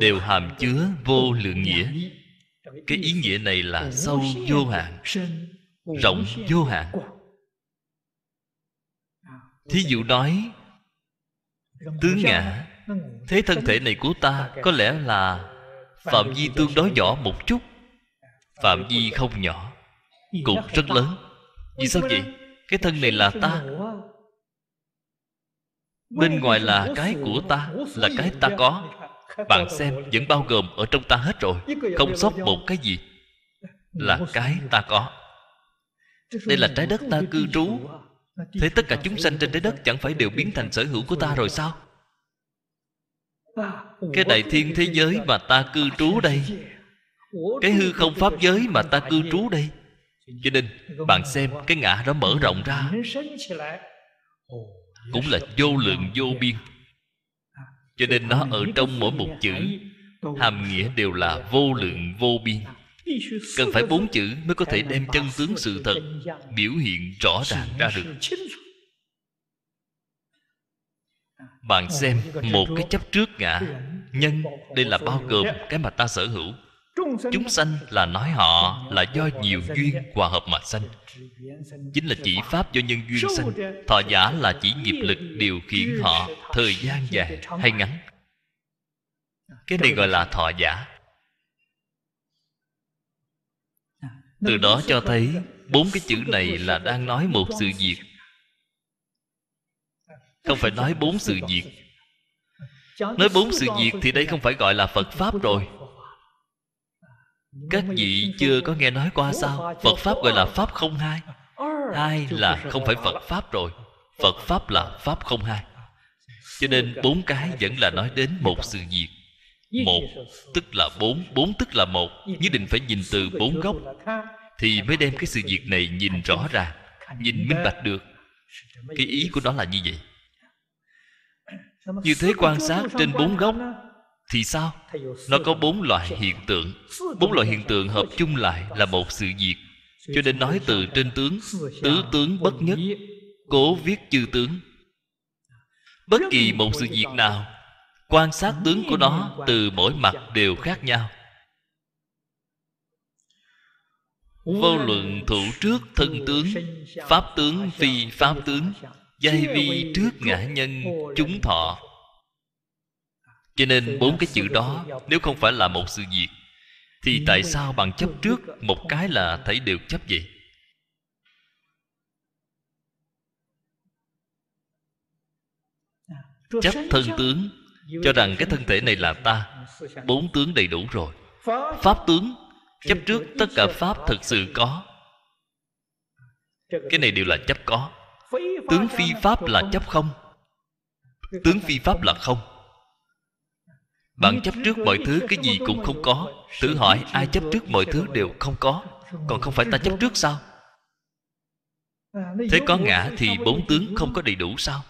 đều hàm chứa vô lượng nghĩa. Cái ý nghĩa này là sâu vô hạn, rộng vô hạn thí dụ nói, tướng ngã, thế thân thể này của ta có lẽ là phạm vi tương đối nhỏ một chút. Phạm vi không nhỏ, cũng rất lớn. Vì sao vậy? Cái thân này là ta. Bên ngoài là cái của ta, là cái ta có. Bạn xem, vẫn bao gồm ở trong ta hết rồi, không sót một cái gì là cái ta có. Đây là trái đất ta cư trú thế tất cả chúng sanh trên trái đất chẳng phải đều biến thành sở hữu của ta rồi sao? Cái đại thiên thế giới mà ta cư trú đây. cái hư không pháp giới mà ta cư trú đây. cho nên bạn xem cái ngã đó mở rộng ra. cũng là vô lượng vô biên. Cho nên nó ở trong mỗi một chữ hàm nghĩa đều là vô lượng vô biên cần phải bốn chữ mới có thể đem chân tướng sự thật, biểu hiện rõ ràng ra được. Bạn xem một cái chấp trước ngã. Nhân, đây là bao gồm cái mà ta sở hữu. Chúng sanh là nói họ là do nhiều duyên hòa hợp mà sanh. Chính là chỉ pháp do nhân duyên sanh. Thọ giả là chỉ nghiệp lực điều khiển họ, thời gian dài hay ngắn. Cái này gọi là thọ giả. Từ đó cho thấy bốn cái chữ này là đang nói một sự việc. Không phải nói bốn sự việc. Nói bốn sự việc thì đây không phải gọi là phật pháp rồi. Các vị chưa có nghe nói qua sao? Phật pháp gọi là pháp không hai. Hai là không phải phật pháp rồi. Phật pháp là pháp không hai. Cho nên bốn cái vẫn là nói đến một sự việc một tức là bốn bốn tức là một. Nhất định phải nhìn từ bốn góc thì mới đem cái sự việc này nhìn rõ ràng nhìn minh bạch được. cái ý của nó là như vậy. Như thế quan sát trên bốn góc thì sao? Nó có bốn loại hiện tượng. bốn loại hiện tượng hợp chung lại là một sự việc. cho nên nói từ trên tướng tứ tướng bất nhất cố viết chư tướng. Bất kỳ một sự việc nào quan sát tướng của nó từ mỗi mặt đều khác nhau. Vô luận thủ trước thân tướng pháp tướng phi pháp tướng giai vi trước ngã nhân chúng thọ. cho nên bốn cái chữ đó nếu không phải là một sự việc thì tại sao bằng chấp trước một cái là thấy đều chấp vậy? Chấp thân tướng cho rằng cái thân thể này là ta. Bốn tướng đầy đủ rồi. Pháp tướng, chấp trước tất cả pháp thực sự có. Cái này đều là chấp có. Tướng phi pháp là chấp không? Tướng phi pháp là không? Bạn chấp trước mọi thứ, cái gì cũng không có. Thử hỏi, ai chấp trước mọi thứ đều không có? Còn không phải ta chấp trước sao? Thế có ngã thì bốn tướng không có đầy đủ sao?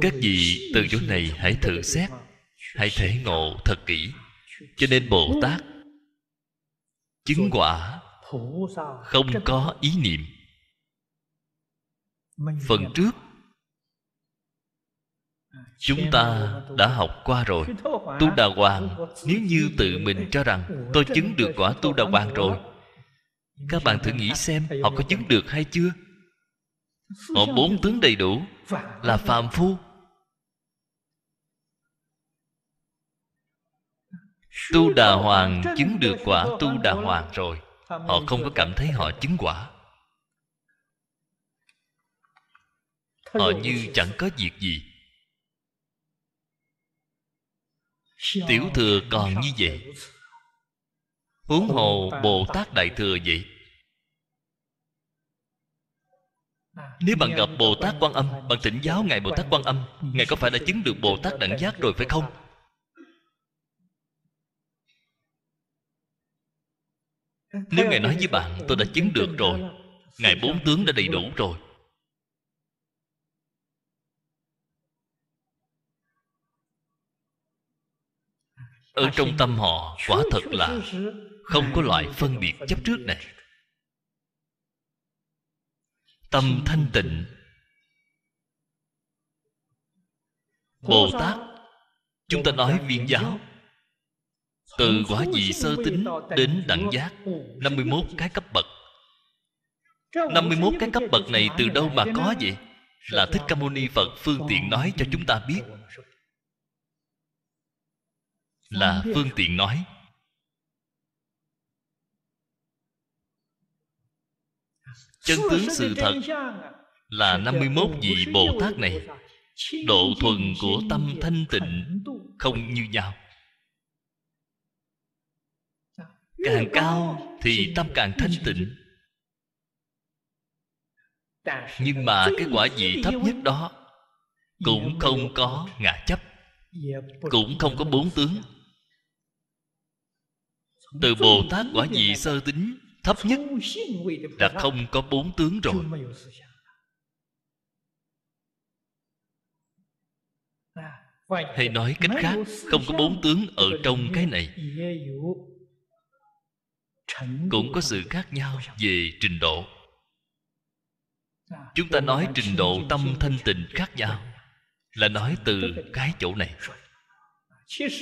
Các vị từ chỗ này hãy thử xét Hãy thể ngộ thật kỹ. Cho nên Bồ Tát Chứng quả Không có ý niệm. Phần trước chúng ta đã học qua rồi. Tu đà hoàng nếu như tự mình cho rằng tôi chứng được quả tu đà hoàng rồi. các bạn thử nghĩ xem họ có chứng được hay chưa? Họ bốn tướng đầy đủ là phàm phu. Tu đà hoàng chứng được quả tu đà hoàng rồi. Họ không có cảm thấy họ chứng quả. Họ như chẳng có việc gì. Tiểu thừa còn như vậy. Huống hồ bồ tát đại thừa vậy nếu bạn gặp bồ tát quan âm bạn thỉnh giáo ngài bồ tát quan âm ngài có phải đã chứng được bồ tát đẳng giác rồi phải không? Nếu ngài nói với bạn tôi đã chứng được rồi ngài bốn tướng đã đầy đủ rồi. Ở trong tâm họ quả thật là không có loại phân biệt chấp trước này tâm thanh tịnh. Bồ tát, chúng ta nói viên giáo. Từ quả vị sơ tính đến đẳng giác 51 cái cấp bậc. 51 cái cấp bậc này từ đâu mà có vậy? Là Thích Ca Mâu Ni Phật phương tiện nói cho chúng ta biết. Là phương tiện nói. Chân tướng sự thật Là 51 vị Bồ Tát này, Độ thuần của tâm thanh tịnh Không như nhau. Càng cao thì tâm càng thanh tịnh. Nhưng mà cái quả vị thấp nhất đó cũng không có ngã chấp, cũng không có bốn tướng. Từ bồ tát quả vị sơ tính thấp nhất đã không có bốn tướng rồi. Hay nói cách khác, không có bốn tướng ở trong cái này. Cũng có sự khác nhau về trình độ. Chúng ta nói trình độ tâm thanh tịnh khác nhau là nói từ cái chỗ này.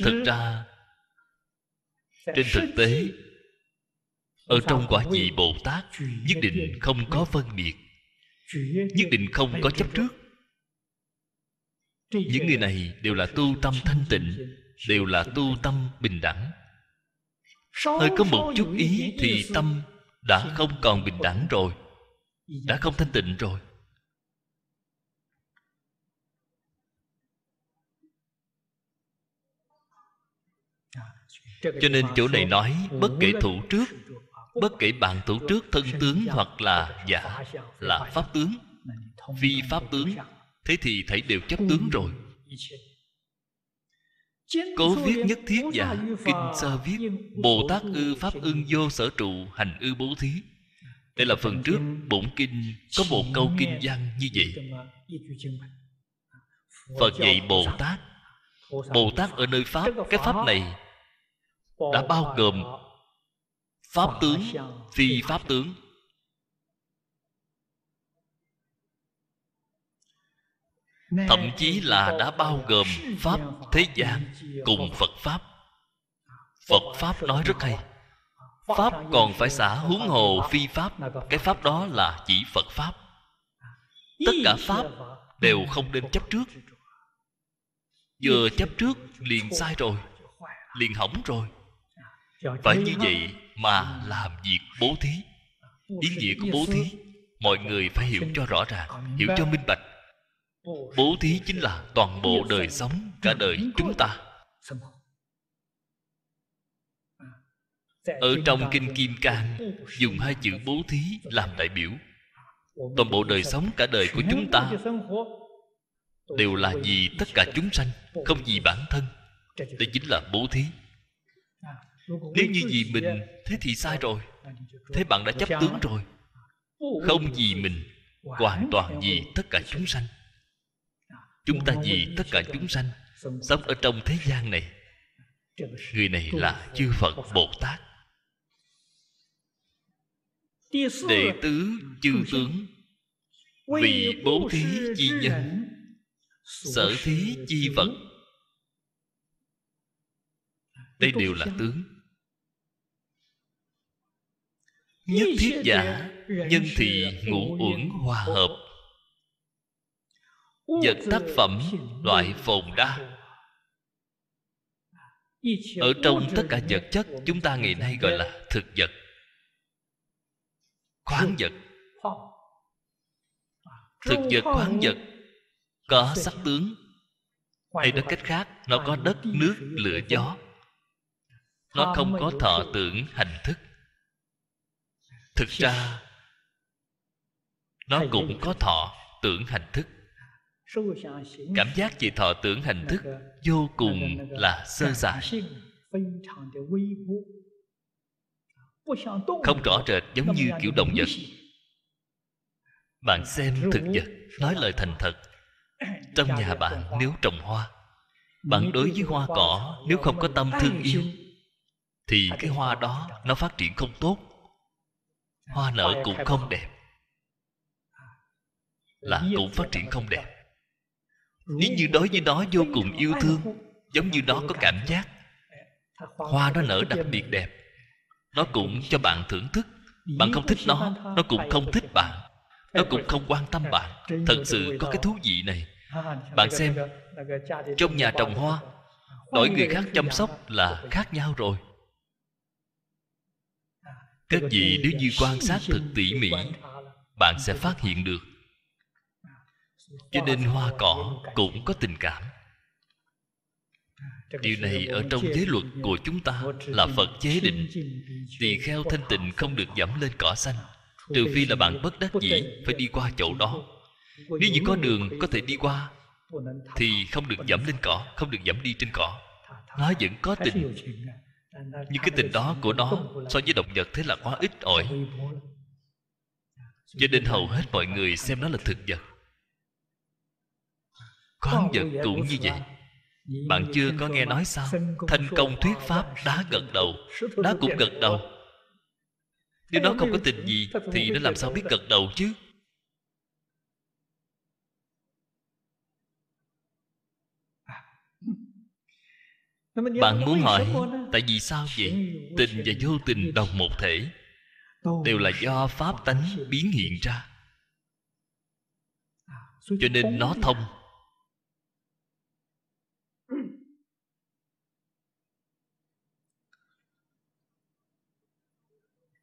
Thực ra, trên thực tế ở trong quả vị bồ tát nhất định không có phân biệt. Nhất định không có chấp trước. Những người này đều là tu tâm thanh tịnh đều là tu tâm bình đẳng. Hơi có một chút ý thì tâm đã không còn bình đẳng rồi đã không thanh tịnh rồi. Cho nên chỗ này nói bất kể thủ trước bất kể bạn thủ trước thân tướng hoặc là giả, là pháp tướng phi pháp tướng, thế thì thấy đều chấp tướng rồi. Cố viết nhất thiết giả Kinh sơ viết, Bồ Tát ư Pháp ưng vô sở trụ Hành ư bố thí. Đây là phần trước Bổn Kinh, Có một câu kinh văn như vậy. Phật dạy Bồ Tát Bồ Tát ở nơi Pháp, Cái Pháp này Đã bao gồm Pháp tướng Phi Pháp tướng. Thậm chí là đã bao gồm pháp thế gian cùng phật. Pháp. Phật pháp nói rất hay. Pháp còn phải xả huống hồ phi pháp. Cái pháp đó là chỉ phật pháp. Tất cả pháp đều không nên chấp trước. vừa chấp trước liền sai rồi liền hỏng rồi. Phải như vậy mà làm việc bố thí. Ý nghĩa của bố thí mọi người phải hiểu cho rõ ràng hiểu cho minh bạch. Bố thí chính là toàn bộ đời sống cả đời chúng ta. Ở trong kinh kim cang dùng hai chữ bố thí làm đại biểu. Toàn bộ đời sống cả đời của chúng ta đều là vì tất cả chúng sanh không vì bản thân. đây chính là bố thí nếu như vì mình thế thì sai rồi. Thế bạn đã chấp tướng rồi. Không vì mình hoàn toàn vì tất cả chúng sanh. Chúng ta vì tất cả chúng sanh sống ở trong thế gian này. Người này là chư phật bồ tát. Đệ tứ chư tướng vì bố thí chi nhân sở thí chi vật. đây đều là tướng nhất thiết giả nhân thị ngũ uẩn hòa hợp. Vật tác phẩm loại phồn đa. Ở trong tất cả vật chất chúng ta ngày nay gọi là thực vật. Khoáng vật. thực vật khoáng vật. Có sắc tướng. hay nói cách khác nó có đất nước lửa gió. Nó không có thọ tưởng hành thức thực ra nó cũng có thọ tưởng hành thức. Cảm giác về thọ tưởng hành thức vô cùng là sơ sài. Không rõ rệt giống như kiểu động vật. Bạn xem thực vật nói lời thành thật. Trong nhà bạn nếu trồng hoa bạn đối với hoa cỏ nếu không có tâm thương yêu thì cái hoa đó nó phát triển không tốt hoa nở cũng không đẹp là cũng phát triển không đẹp nếu như đối với nó vô cùng yêu thương giống như nó có cảm giác hoa nó nở đặc biệt đẹp nó cũng cho bạn thưởng thức bạn không thích nó nó cũng không thích bạn nó cũng không quan tâm bạn thật sự có cái thú vị này bạn xem trong nhà trồng hoa đổi người khác chăm sóc là khác nhau rồi các vị nếu như quan sát thật tỉ mỉ bạn sẽ phát hiện được cho nên hoa cỏ cũng có tình cảm điều này ở trong giới luật của chúng ta là phật chế định tỳ kheo thanh tịnh không được dẫm lên cỏ xanh trừ phi là bạn bất đắc dĩ phải đi qua chỗ đó nếu như có đường có thể đi qua thì không được dẫm lên cỏ không được dẫm đi trên cỏ nó vẫn có tình nhưng cái tình đó của nó so với động vật thế là quá ít ỏi. Cho nên hầu hết mọi người xem nó là thực vật. Khoáng vật cũng như vậy. Bạn chưa có nghe nói sao? Thành công thuyết pháp đá gật đầu. Đá cũng gật đầu. Nếu nó không có tình gì thì nó làm sao biết gật đầu chứ? Bạn muốn hỏi tại vì sao vậy? Tình và vô tình đồng một thể. Đều là do pháp tánh biến hiện ra. Cho nên nó thông.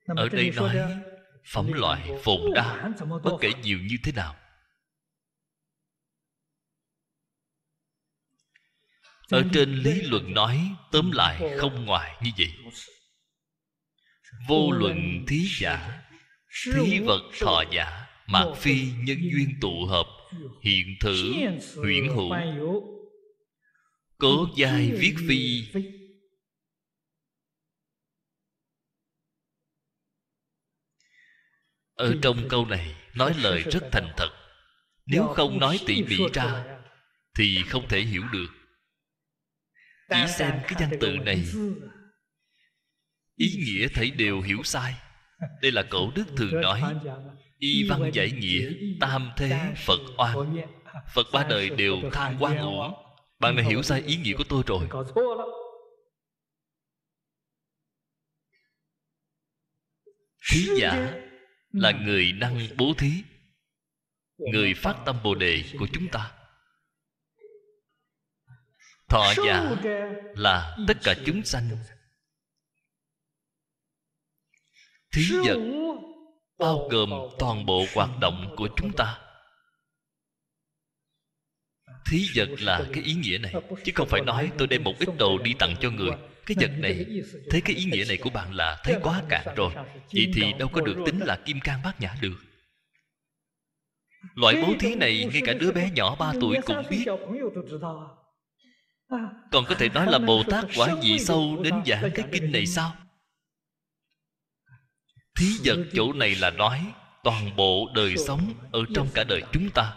Ở đây nói phẩm loại phồn đa bất kể nhiều như thế nào ở trên lý luận nói tóm lại không ngoài như vậy. Vô luận thí giả thí vật thọ giả mạc phi nhân duyên tụ hợp hiện thử huyễn hữu. cố giai viết phi? ở trong câu này nói lời rất thành thật. Nếu không nói tỉ mỉ ra thì không thể hiểu được chỉ xem cái danh từ này. ý nghĩa thấy đều hiểu sai. Đây là cổ đức thường nói y văn giải nghĩa tam thế phật oan. phật ba đời đều than quan uổng bạn đã hiểu sai ý nghĩa của tôi rồi. thí giả là người năng bố thí người phát tâm bồ đề của chúng ta thọ giả là tất cả chúng sanh. thí vật bao gồm toàn bộ hoạt động của chúng ta. Thí vật là cái ý nghĩa này chứ không phải nói tôi đem một ít đồ đi tặng cho người. Cái vật này thấy cái ý nghĩa này của bạn là thấy quá cạn rồi. Vậy thì đâu có được tính là kim cang bát nhã được. Loại bố thí này ngay cả đứa bé nhỏ ba tuổi cũng biết còn có thể nói là bồ tát quả gì sâu đến giảng cái kinh này sao? Thí vật chỗ này là nói, toàn bộ đời sống ở trong cả đời chúng ta.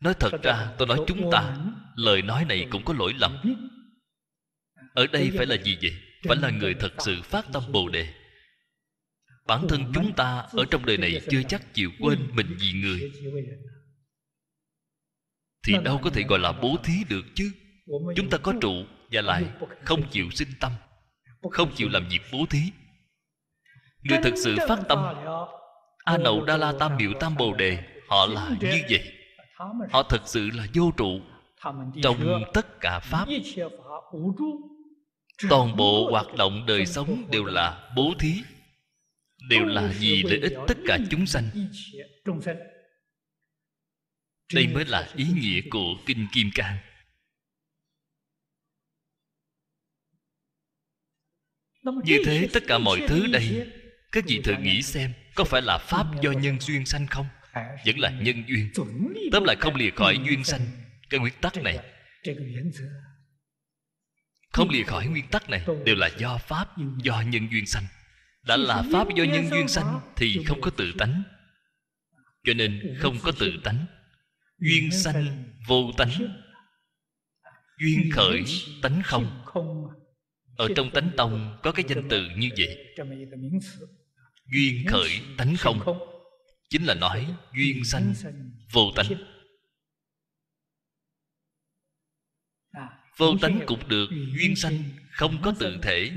Nói thật ra, tôi nói chúng ta, lời nói này cũng có lỗi lầm. Ở đây phải là gì vậy? Phải là người thật sự phát tâm bồ đề. Bản thân chúng ta ở trong đời này chưa chắc chịu quên mình vì người thì đâu có thể gọi là bố thí được chứ. Chúng ta có trụ và lại không chịu sinh tâm, không chịu làm việc bố thí. Người thật sự phát tâm, a nậu đa la tam biểu tam bồ đề, họ là như vậy. Họ thật sự là vô trụ trong tất cả pháp. Toàn bộ hoạt động đời sống đều là bố thí, đều là vì lợi ích tất cả chúng sanh đây mới là ý nghĩa của kinh kim cang. Như thế tất cả mọi thứ đây các vị thử nghĩ xem có phải là pháp do nhân duyên sanh không? Vẫn là nhân duyên. tóm lại không lìa khỏi duyên sanh cái nguyên tắc này. không lìa khỏi nguyên tắc này đều là do pháp do nhân duyên sanh. Đã là pháp do nhân duyên sanh thì không có tự tánh. Cho nên không có tự tánh duyên sanh vô tánh. duyên khởi tánh không. ở trong tánh tông có cái danh từ như vậy. duyên khởi tánh không. chính là nói duyên sanh vô tánh. vô tánh cũng được duyên sanh không có tự thể.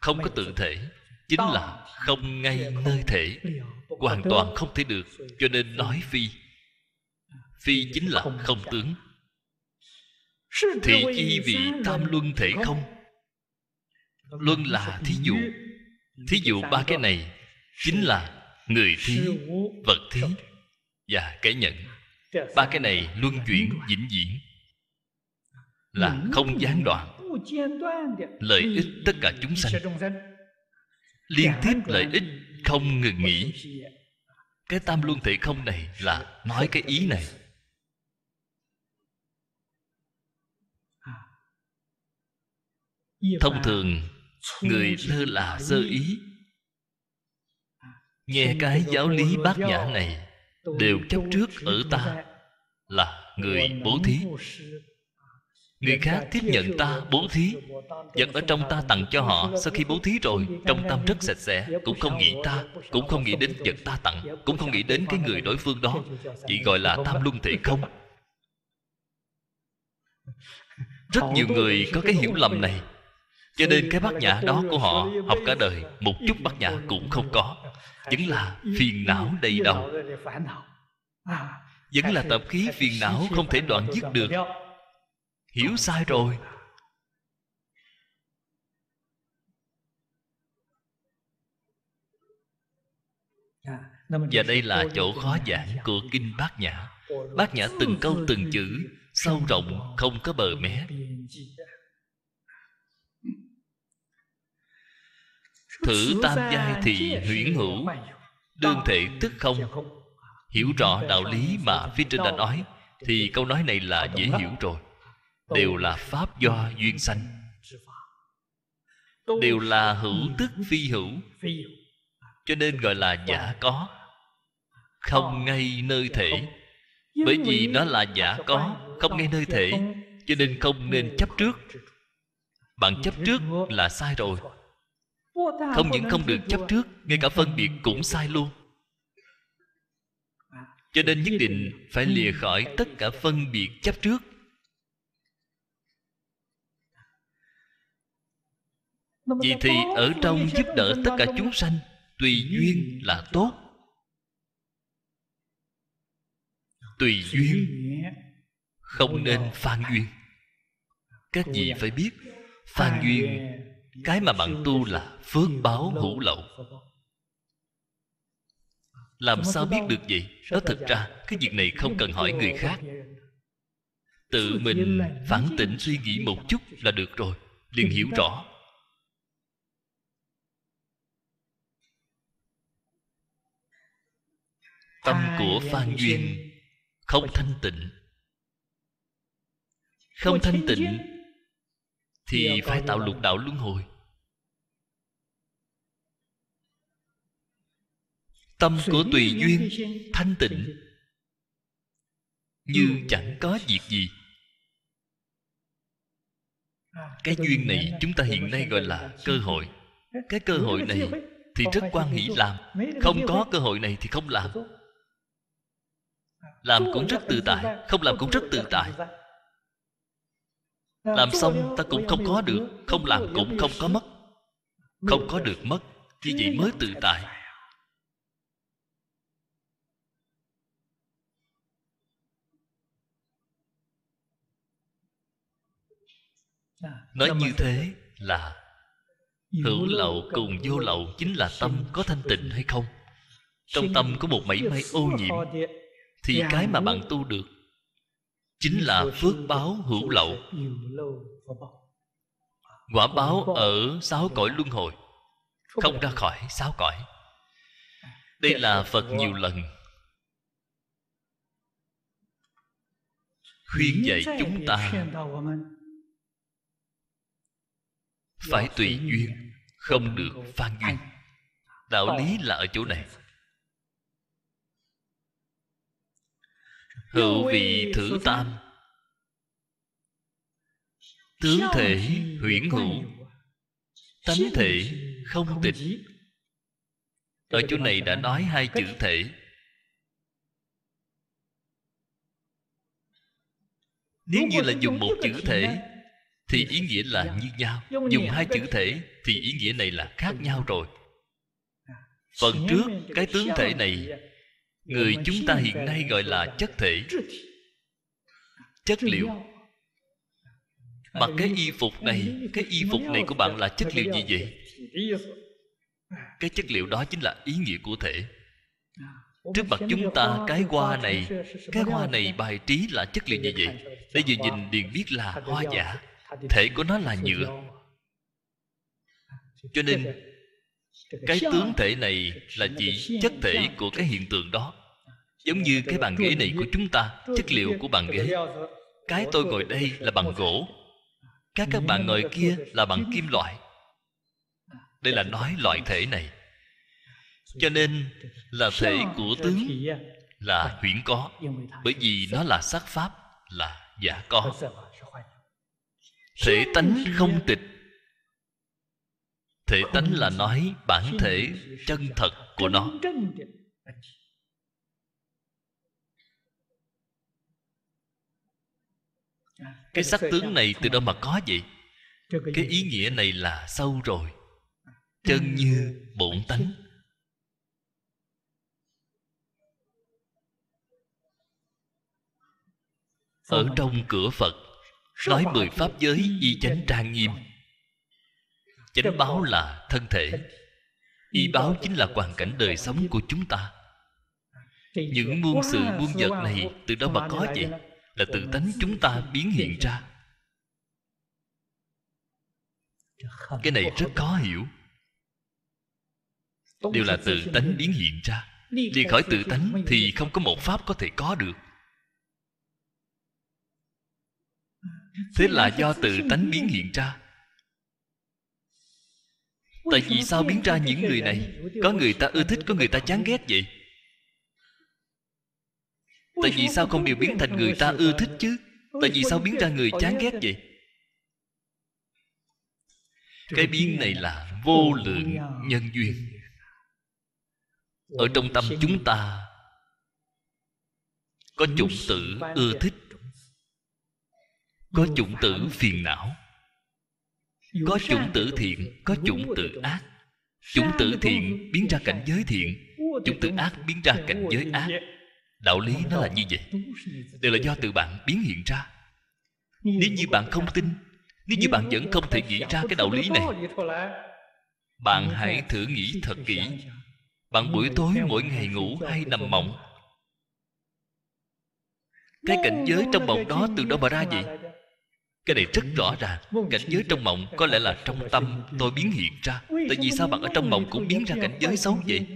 không có tự thể chính là không ngay nơi thể hoàn toàn không thể được cho nên nói phi. Phi chính là không tướng. Thị chi vị tam luân thể không? luân là thí dụ. thí dụ ba cái này chính là người thí vật thí và cái nhận. Ba cái này luân chuyển vĩnh viễn. Là không gián đoạn. lợi ích tất cả chúng sanh. liên tiếp lợi ích không ngừng nghỉ. Cái tam luân thể không này là nói cái ý này. Thông thường, người lơ là sơ ý. Nghe cái giáo lý bát nhã này, đều chấp trước ở ta là người bố thí người khác tiếp nhận ta bố thí, vật ở trong ta tặng cho họ. Sau khi bố thí rồi, trong tâm rất sạch sẽ. Cũng không nghĩ ta, cũng không nghĩ đến vật ta tặng, cũng không nghĩ đến cái người đối phương đó. Chỉ gọi là tam luân thể không. Rất nhiều người có cái hiểu lầm này. Cho nên cái bát nhã đó của họ học cả đời, một chút bát nhã cũng không có. Vẫn là phiền não đầy đầu. Vẫn là tập khí phiền não không thể đoạn dứt được hiểu sai rồi. Và đây là chỗ khó giảng của kinh bát nhã. Bát nhã từng câu từng chữ, sâu rộng, không có bờ mé. Thử tam giai thì huyễn hữu, đương thể tức không? Hiểu rõ đạo lý mà phía trên đã nói, thì câu nói này là dễ hiểu rồi đều là pháp do duyên sanh. Đều là hữu tức phi hữu. Cho nên gọi là giả có. Không ngay nơi thể. Bởi vì nó là giả có, không ngay nơi thể. Cho nên không nên chấp trước. Bạn chấp trước là sai rồi. Không những không được chấp trước, ngay cả phân biệt cũng sai luôn. Cho nên nhất định phải lìa khỏi tất cả phân biệt chấp trước. Vì thì ở trong giúp đỡ tất cả chúng sanh tùy duyên là tốt. Tùy duyên không nên phan duyên. Các vị phải biết phan duyên cái mà bạn tu là phước báo hữu lậu. Làm sao biết được vậy? Đó thực ra cái việc này không cần hỏi người khác. tự mình phản tỉnh suy nghĩ một chút là được rồi liền hiểu rõ tâm của phan duyên. Không thanh tịnh. Không thanh tịnh thì phải tạo lục đạo luân hồi. Tâm của tùy duyên thanh tịnh. Như chẳng có việc gì. Cái duyên này chúng ta hiện nay gọi là cơ hội. Cái cơ hội này thì rất quan hỷ làm không có cơ hội này thì không làm làm cũng rất tự tại, không làm cũng rất tự tại. Làm xong ta cũng không có được, không làm cũng không có mất. Không có được mất, như vậy mới tự tại. Nói như thế là hữu lậu cùng vô lậu chính là tâm có thanh tịnh hay không? Trong tâm có một mảy may ô nhiễm thì cái mà bạn tu được chính là phước báo hữu lậu. quả báo ở sáu cõi luân hồi. Không ra khỏi sáu cõi. Đây là phật nhiều lần khuyên dạy chúng ta phải tùy duyên không được phan duyên. đạo lý là ở chỗ này hữu vị thử tam. tướng thể huyễn hữu. tánh thể không tịch. ở chỗ này đã nói hai chữ thể. Nếu như là dùng một chữ thể thì ý nghĩa là như nhau. Dùng hai chữ thể thì ý nghĩa này là khác nhau rồi. Phần trước cái tướng thể này người chúng ta hiện nay gọi là chất thể. chất liệu. mặc cái y phục này cái y phục này của bạn là chất liệu gì vậy? cái chất liệu đó chính là ý nghĩa của thể. Trước mặt chúng ta cái hoa này cái hoa này bài trí là chất liệu gì vậy? bây giờ nhìn liền biết là hoa giả. Thể của nó là nhựa. cho nên cái tướng thể này là chỉ chất thể của cái hiện tượng đó giống như cái bàn ghế này của chúng ta, chất liệu của bàn ghế. Cái tôi ngồi đây là bằng gỗ. Các các bạn ngồi kia là bằng kim loại. Đây là nói loại thể này. Cho nên là thể của tướng là huyễn có, bởi vì nó là sắc pháp, là giả có. Thể tánh không tịch. Thể tánh là nói bản thể chân thật của nó. Cái sắc tướng này từ đâu mà có vậy? Cái ý nghĩa này là sâu rồi. Chân như bổn tánh. Ở trong cửa phật nói mười pháp giới y chánh trang nghiêm. Chánh báo là thân thể. Y báo chính là hoàn cảnh đời sống của chúng ta. những muôn sự muôn vật này từ đâu mà có vậy là tự tánh chúng ta biến hiện ra. Cái này rất khó hiểu. Đều là tự tánh biến hiện ra. Đi khỏi tự tánh thì không có một pháp có thể có được. Thế là do tự tánh biến hiện ra. Tại vì sao biến ra những người này? Có người ta ưa thích, có người ta chán ghét vậy tại vì sao không đều biến thành người ta ưa thích chứ? Tại vì sao biến ra người chán ghét vậy? Cái biến này là vô lượng nhân duyên. Ở trong tâm chúng ta, có chủng tử ưa thích, có chủng tử phiền não, có chủng tử thiện, có chủng tử ác. Chủng tử thiện biến ra cảnh giới thiện, chủng tử ác biến ra cảnh giới ác đạo lý nó là như vậy. Đều là do từ bạn biến hiện ra. Nếu như bạn không tin, nếu như bạn vẫn không thể nghĩ ra cái đạo lý này, bạn hãy thử nghĩ thật kỹ. Bạn buổi tối, mỗi ngày ngủ hay nằm mộng. Cái cảnh giới trong mộng đó từ đâu mà ra vậy? Cái này rất rõ ràng. Cảnh giới trong mộng có lẽ là trong tâm tôi biến hiện ra. Tại vì sao bạn ở trong mộng cũng biến ra cảnh giới xấu vậy?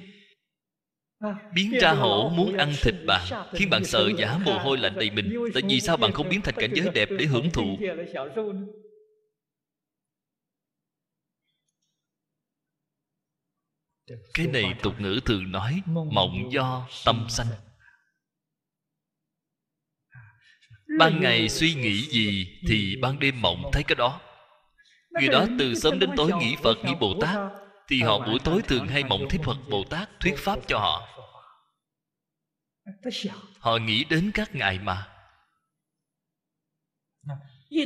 Biến ra hổ muốn ăn thịt bạn khiến bạn sợ giả mồ hôi lạnh đầy mình. Tại vì sao bạn không biến thành cảnh giới đẹp để hưởng thụ. Cái này tục ngữ thường nói mộng do tâm sanh ban ngày suy nghĩ gì thì ban đêm mộng thấy cái đó. Người đó từ sớm đến tối nghĩ phật nghĩ bồ tát thì họ buổi tối thường hay mộng thấy phật bồ tát thuyết pháp cho họ. họ nghĩ đến các ngài mà.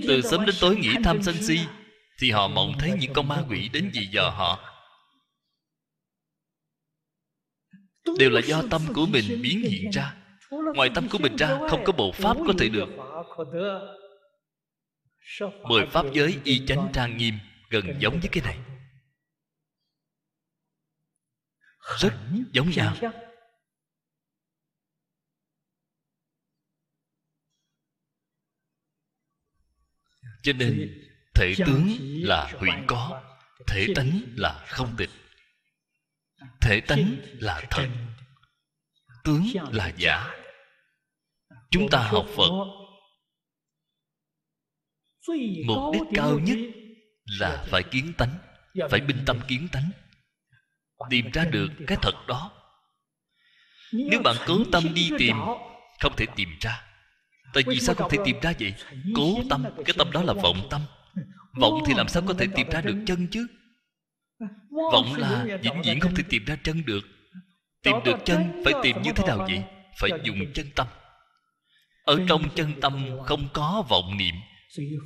Từ sớm đến tối nghĩ tham sân si thì họ mộng thấy những con ma quỷ đến dì dò họ. Đều là do tâm của mình biến hiện ra. Ngoài tâm của mình ra không có bộ pháp có thể được. mười pháp giới y chánh trang nghiêm gần giống với cái này rất giống nhau. Cho nên, thể tướng là huyễn có, thể tánh là không tịch. Thể tánh là thật tướng là giả. Chúng ta học phật. Mục đích cao nhất là phải kiến tánh, phải binh tâm kiến tánh tìm ra được cái thật đó. Nếu bạn cố tâm đi tìm không thể tìm ra. Tại vì sao không thể tìm ra vậy? cố tâm cái tâm đó là vọng tâm. Vọng thì làm sao có thể tìm ra được chân chứ? Vọng là vĩnh viễn không thể tìm ra chân được. Tìm được chân phải tìm như thế nào vậy? Phải dùng chân tâm. Ở trong chân tâm không có vọng niệm.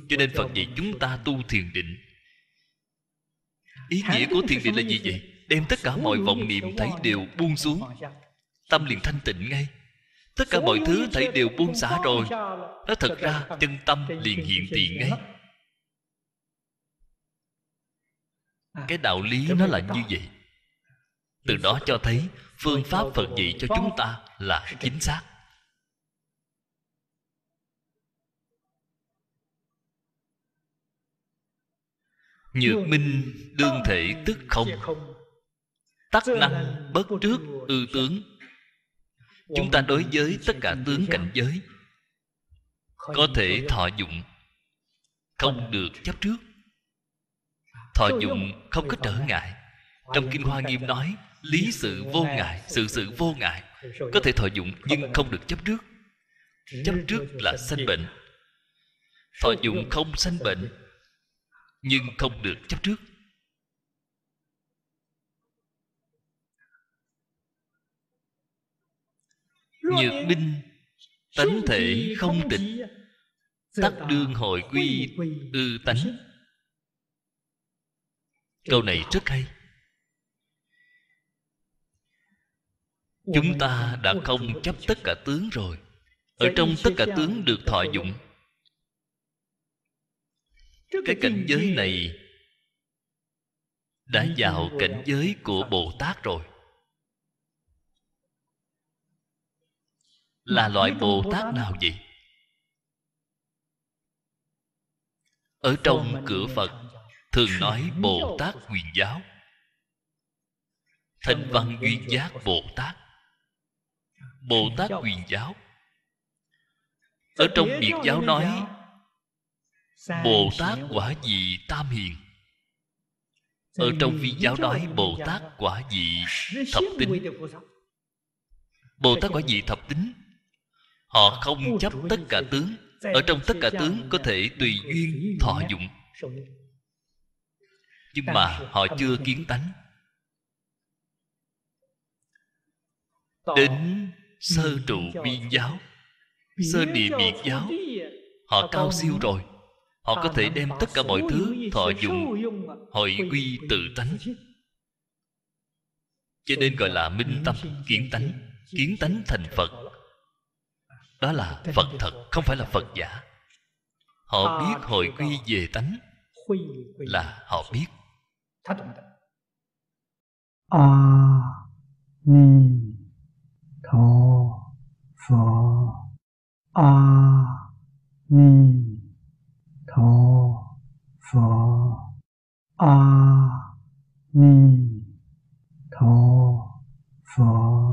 Cho nên phật dạy chúng ta tu thiền định. Ý nghĩa của thiền định là gì vậy đem tất cả mọi vọng niệm thấy đều buông xuống. Tâm liền thanh tịnh ngay. Tất cả mọi thứ thấy đều buông xả rồi. Nó thật ra chân tâm liền hiện tiền ngay. Cái đạo lý nó là như vậy. Từ đó cho thấy phương pháp phật dạy cho chúng ta là chính xác. Nhược minh đương thể tức không tắc năng bất trước, ư tướng. Chúng ta đối với tất cả tướng cảnh giới, có thể thọ dụng, không được chấp trước. Thọ dụng không có trở ngại. Trong kinh hoa nghiêm nói, lý sự vô ngại, sự sự vô ngại, có thể thọ dụng nhưng không được chấp trước. Chấp trước là sanh bệnh. Thọ dụng không sanh bệnh, nhưng không được chấp trước. Nhược minh tánh thể không tịch tắc đương hội quy ư tánh. Câu này rất hay. Chúng ta đã không chấp tất cả tướng rồi. Ở trong tất cả tướng được thọ dụng. Cái cảnh giới này đã vào cảnh giới của bồ tát rồi là loại bồ tát nào vậy? Ở trong cửa phật thường nói bồ tát huyền giáo. Thanh văn duyên giác bồ tát bồ tát huyền giáo. Ở trong biệt giáo nói bồ tát quả vị tam hiền. Ở trong vi giáo nói bồ tát quả vị thập tính. bồ tát quả vị thập tính họ không chấp tất cả tướng ở trong tất cả tướng có thể tùy duyên thọ dụng. Nhưng mà họ chưa kiến tánh. Đến sơ trụ biên giáo sơ địa biệt giáo họ cao siêu rồi. Họ có thể đem tất cả mọi thứ thọ dụng. hội quy tự tánh. cho nên gọi là minh tâm kiến tánh. kiến tánh thành phật đó là phật thật không phải là phật giả. Họ biết hồi quy về tánh. là họ biết. A ni tho pho. A ni tho pho. A ni tho pho.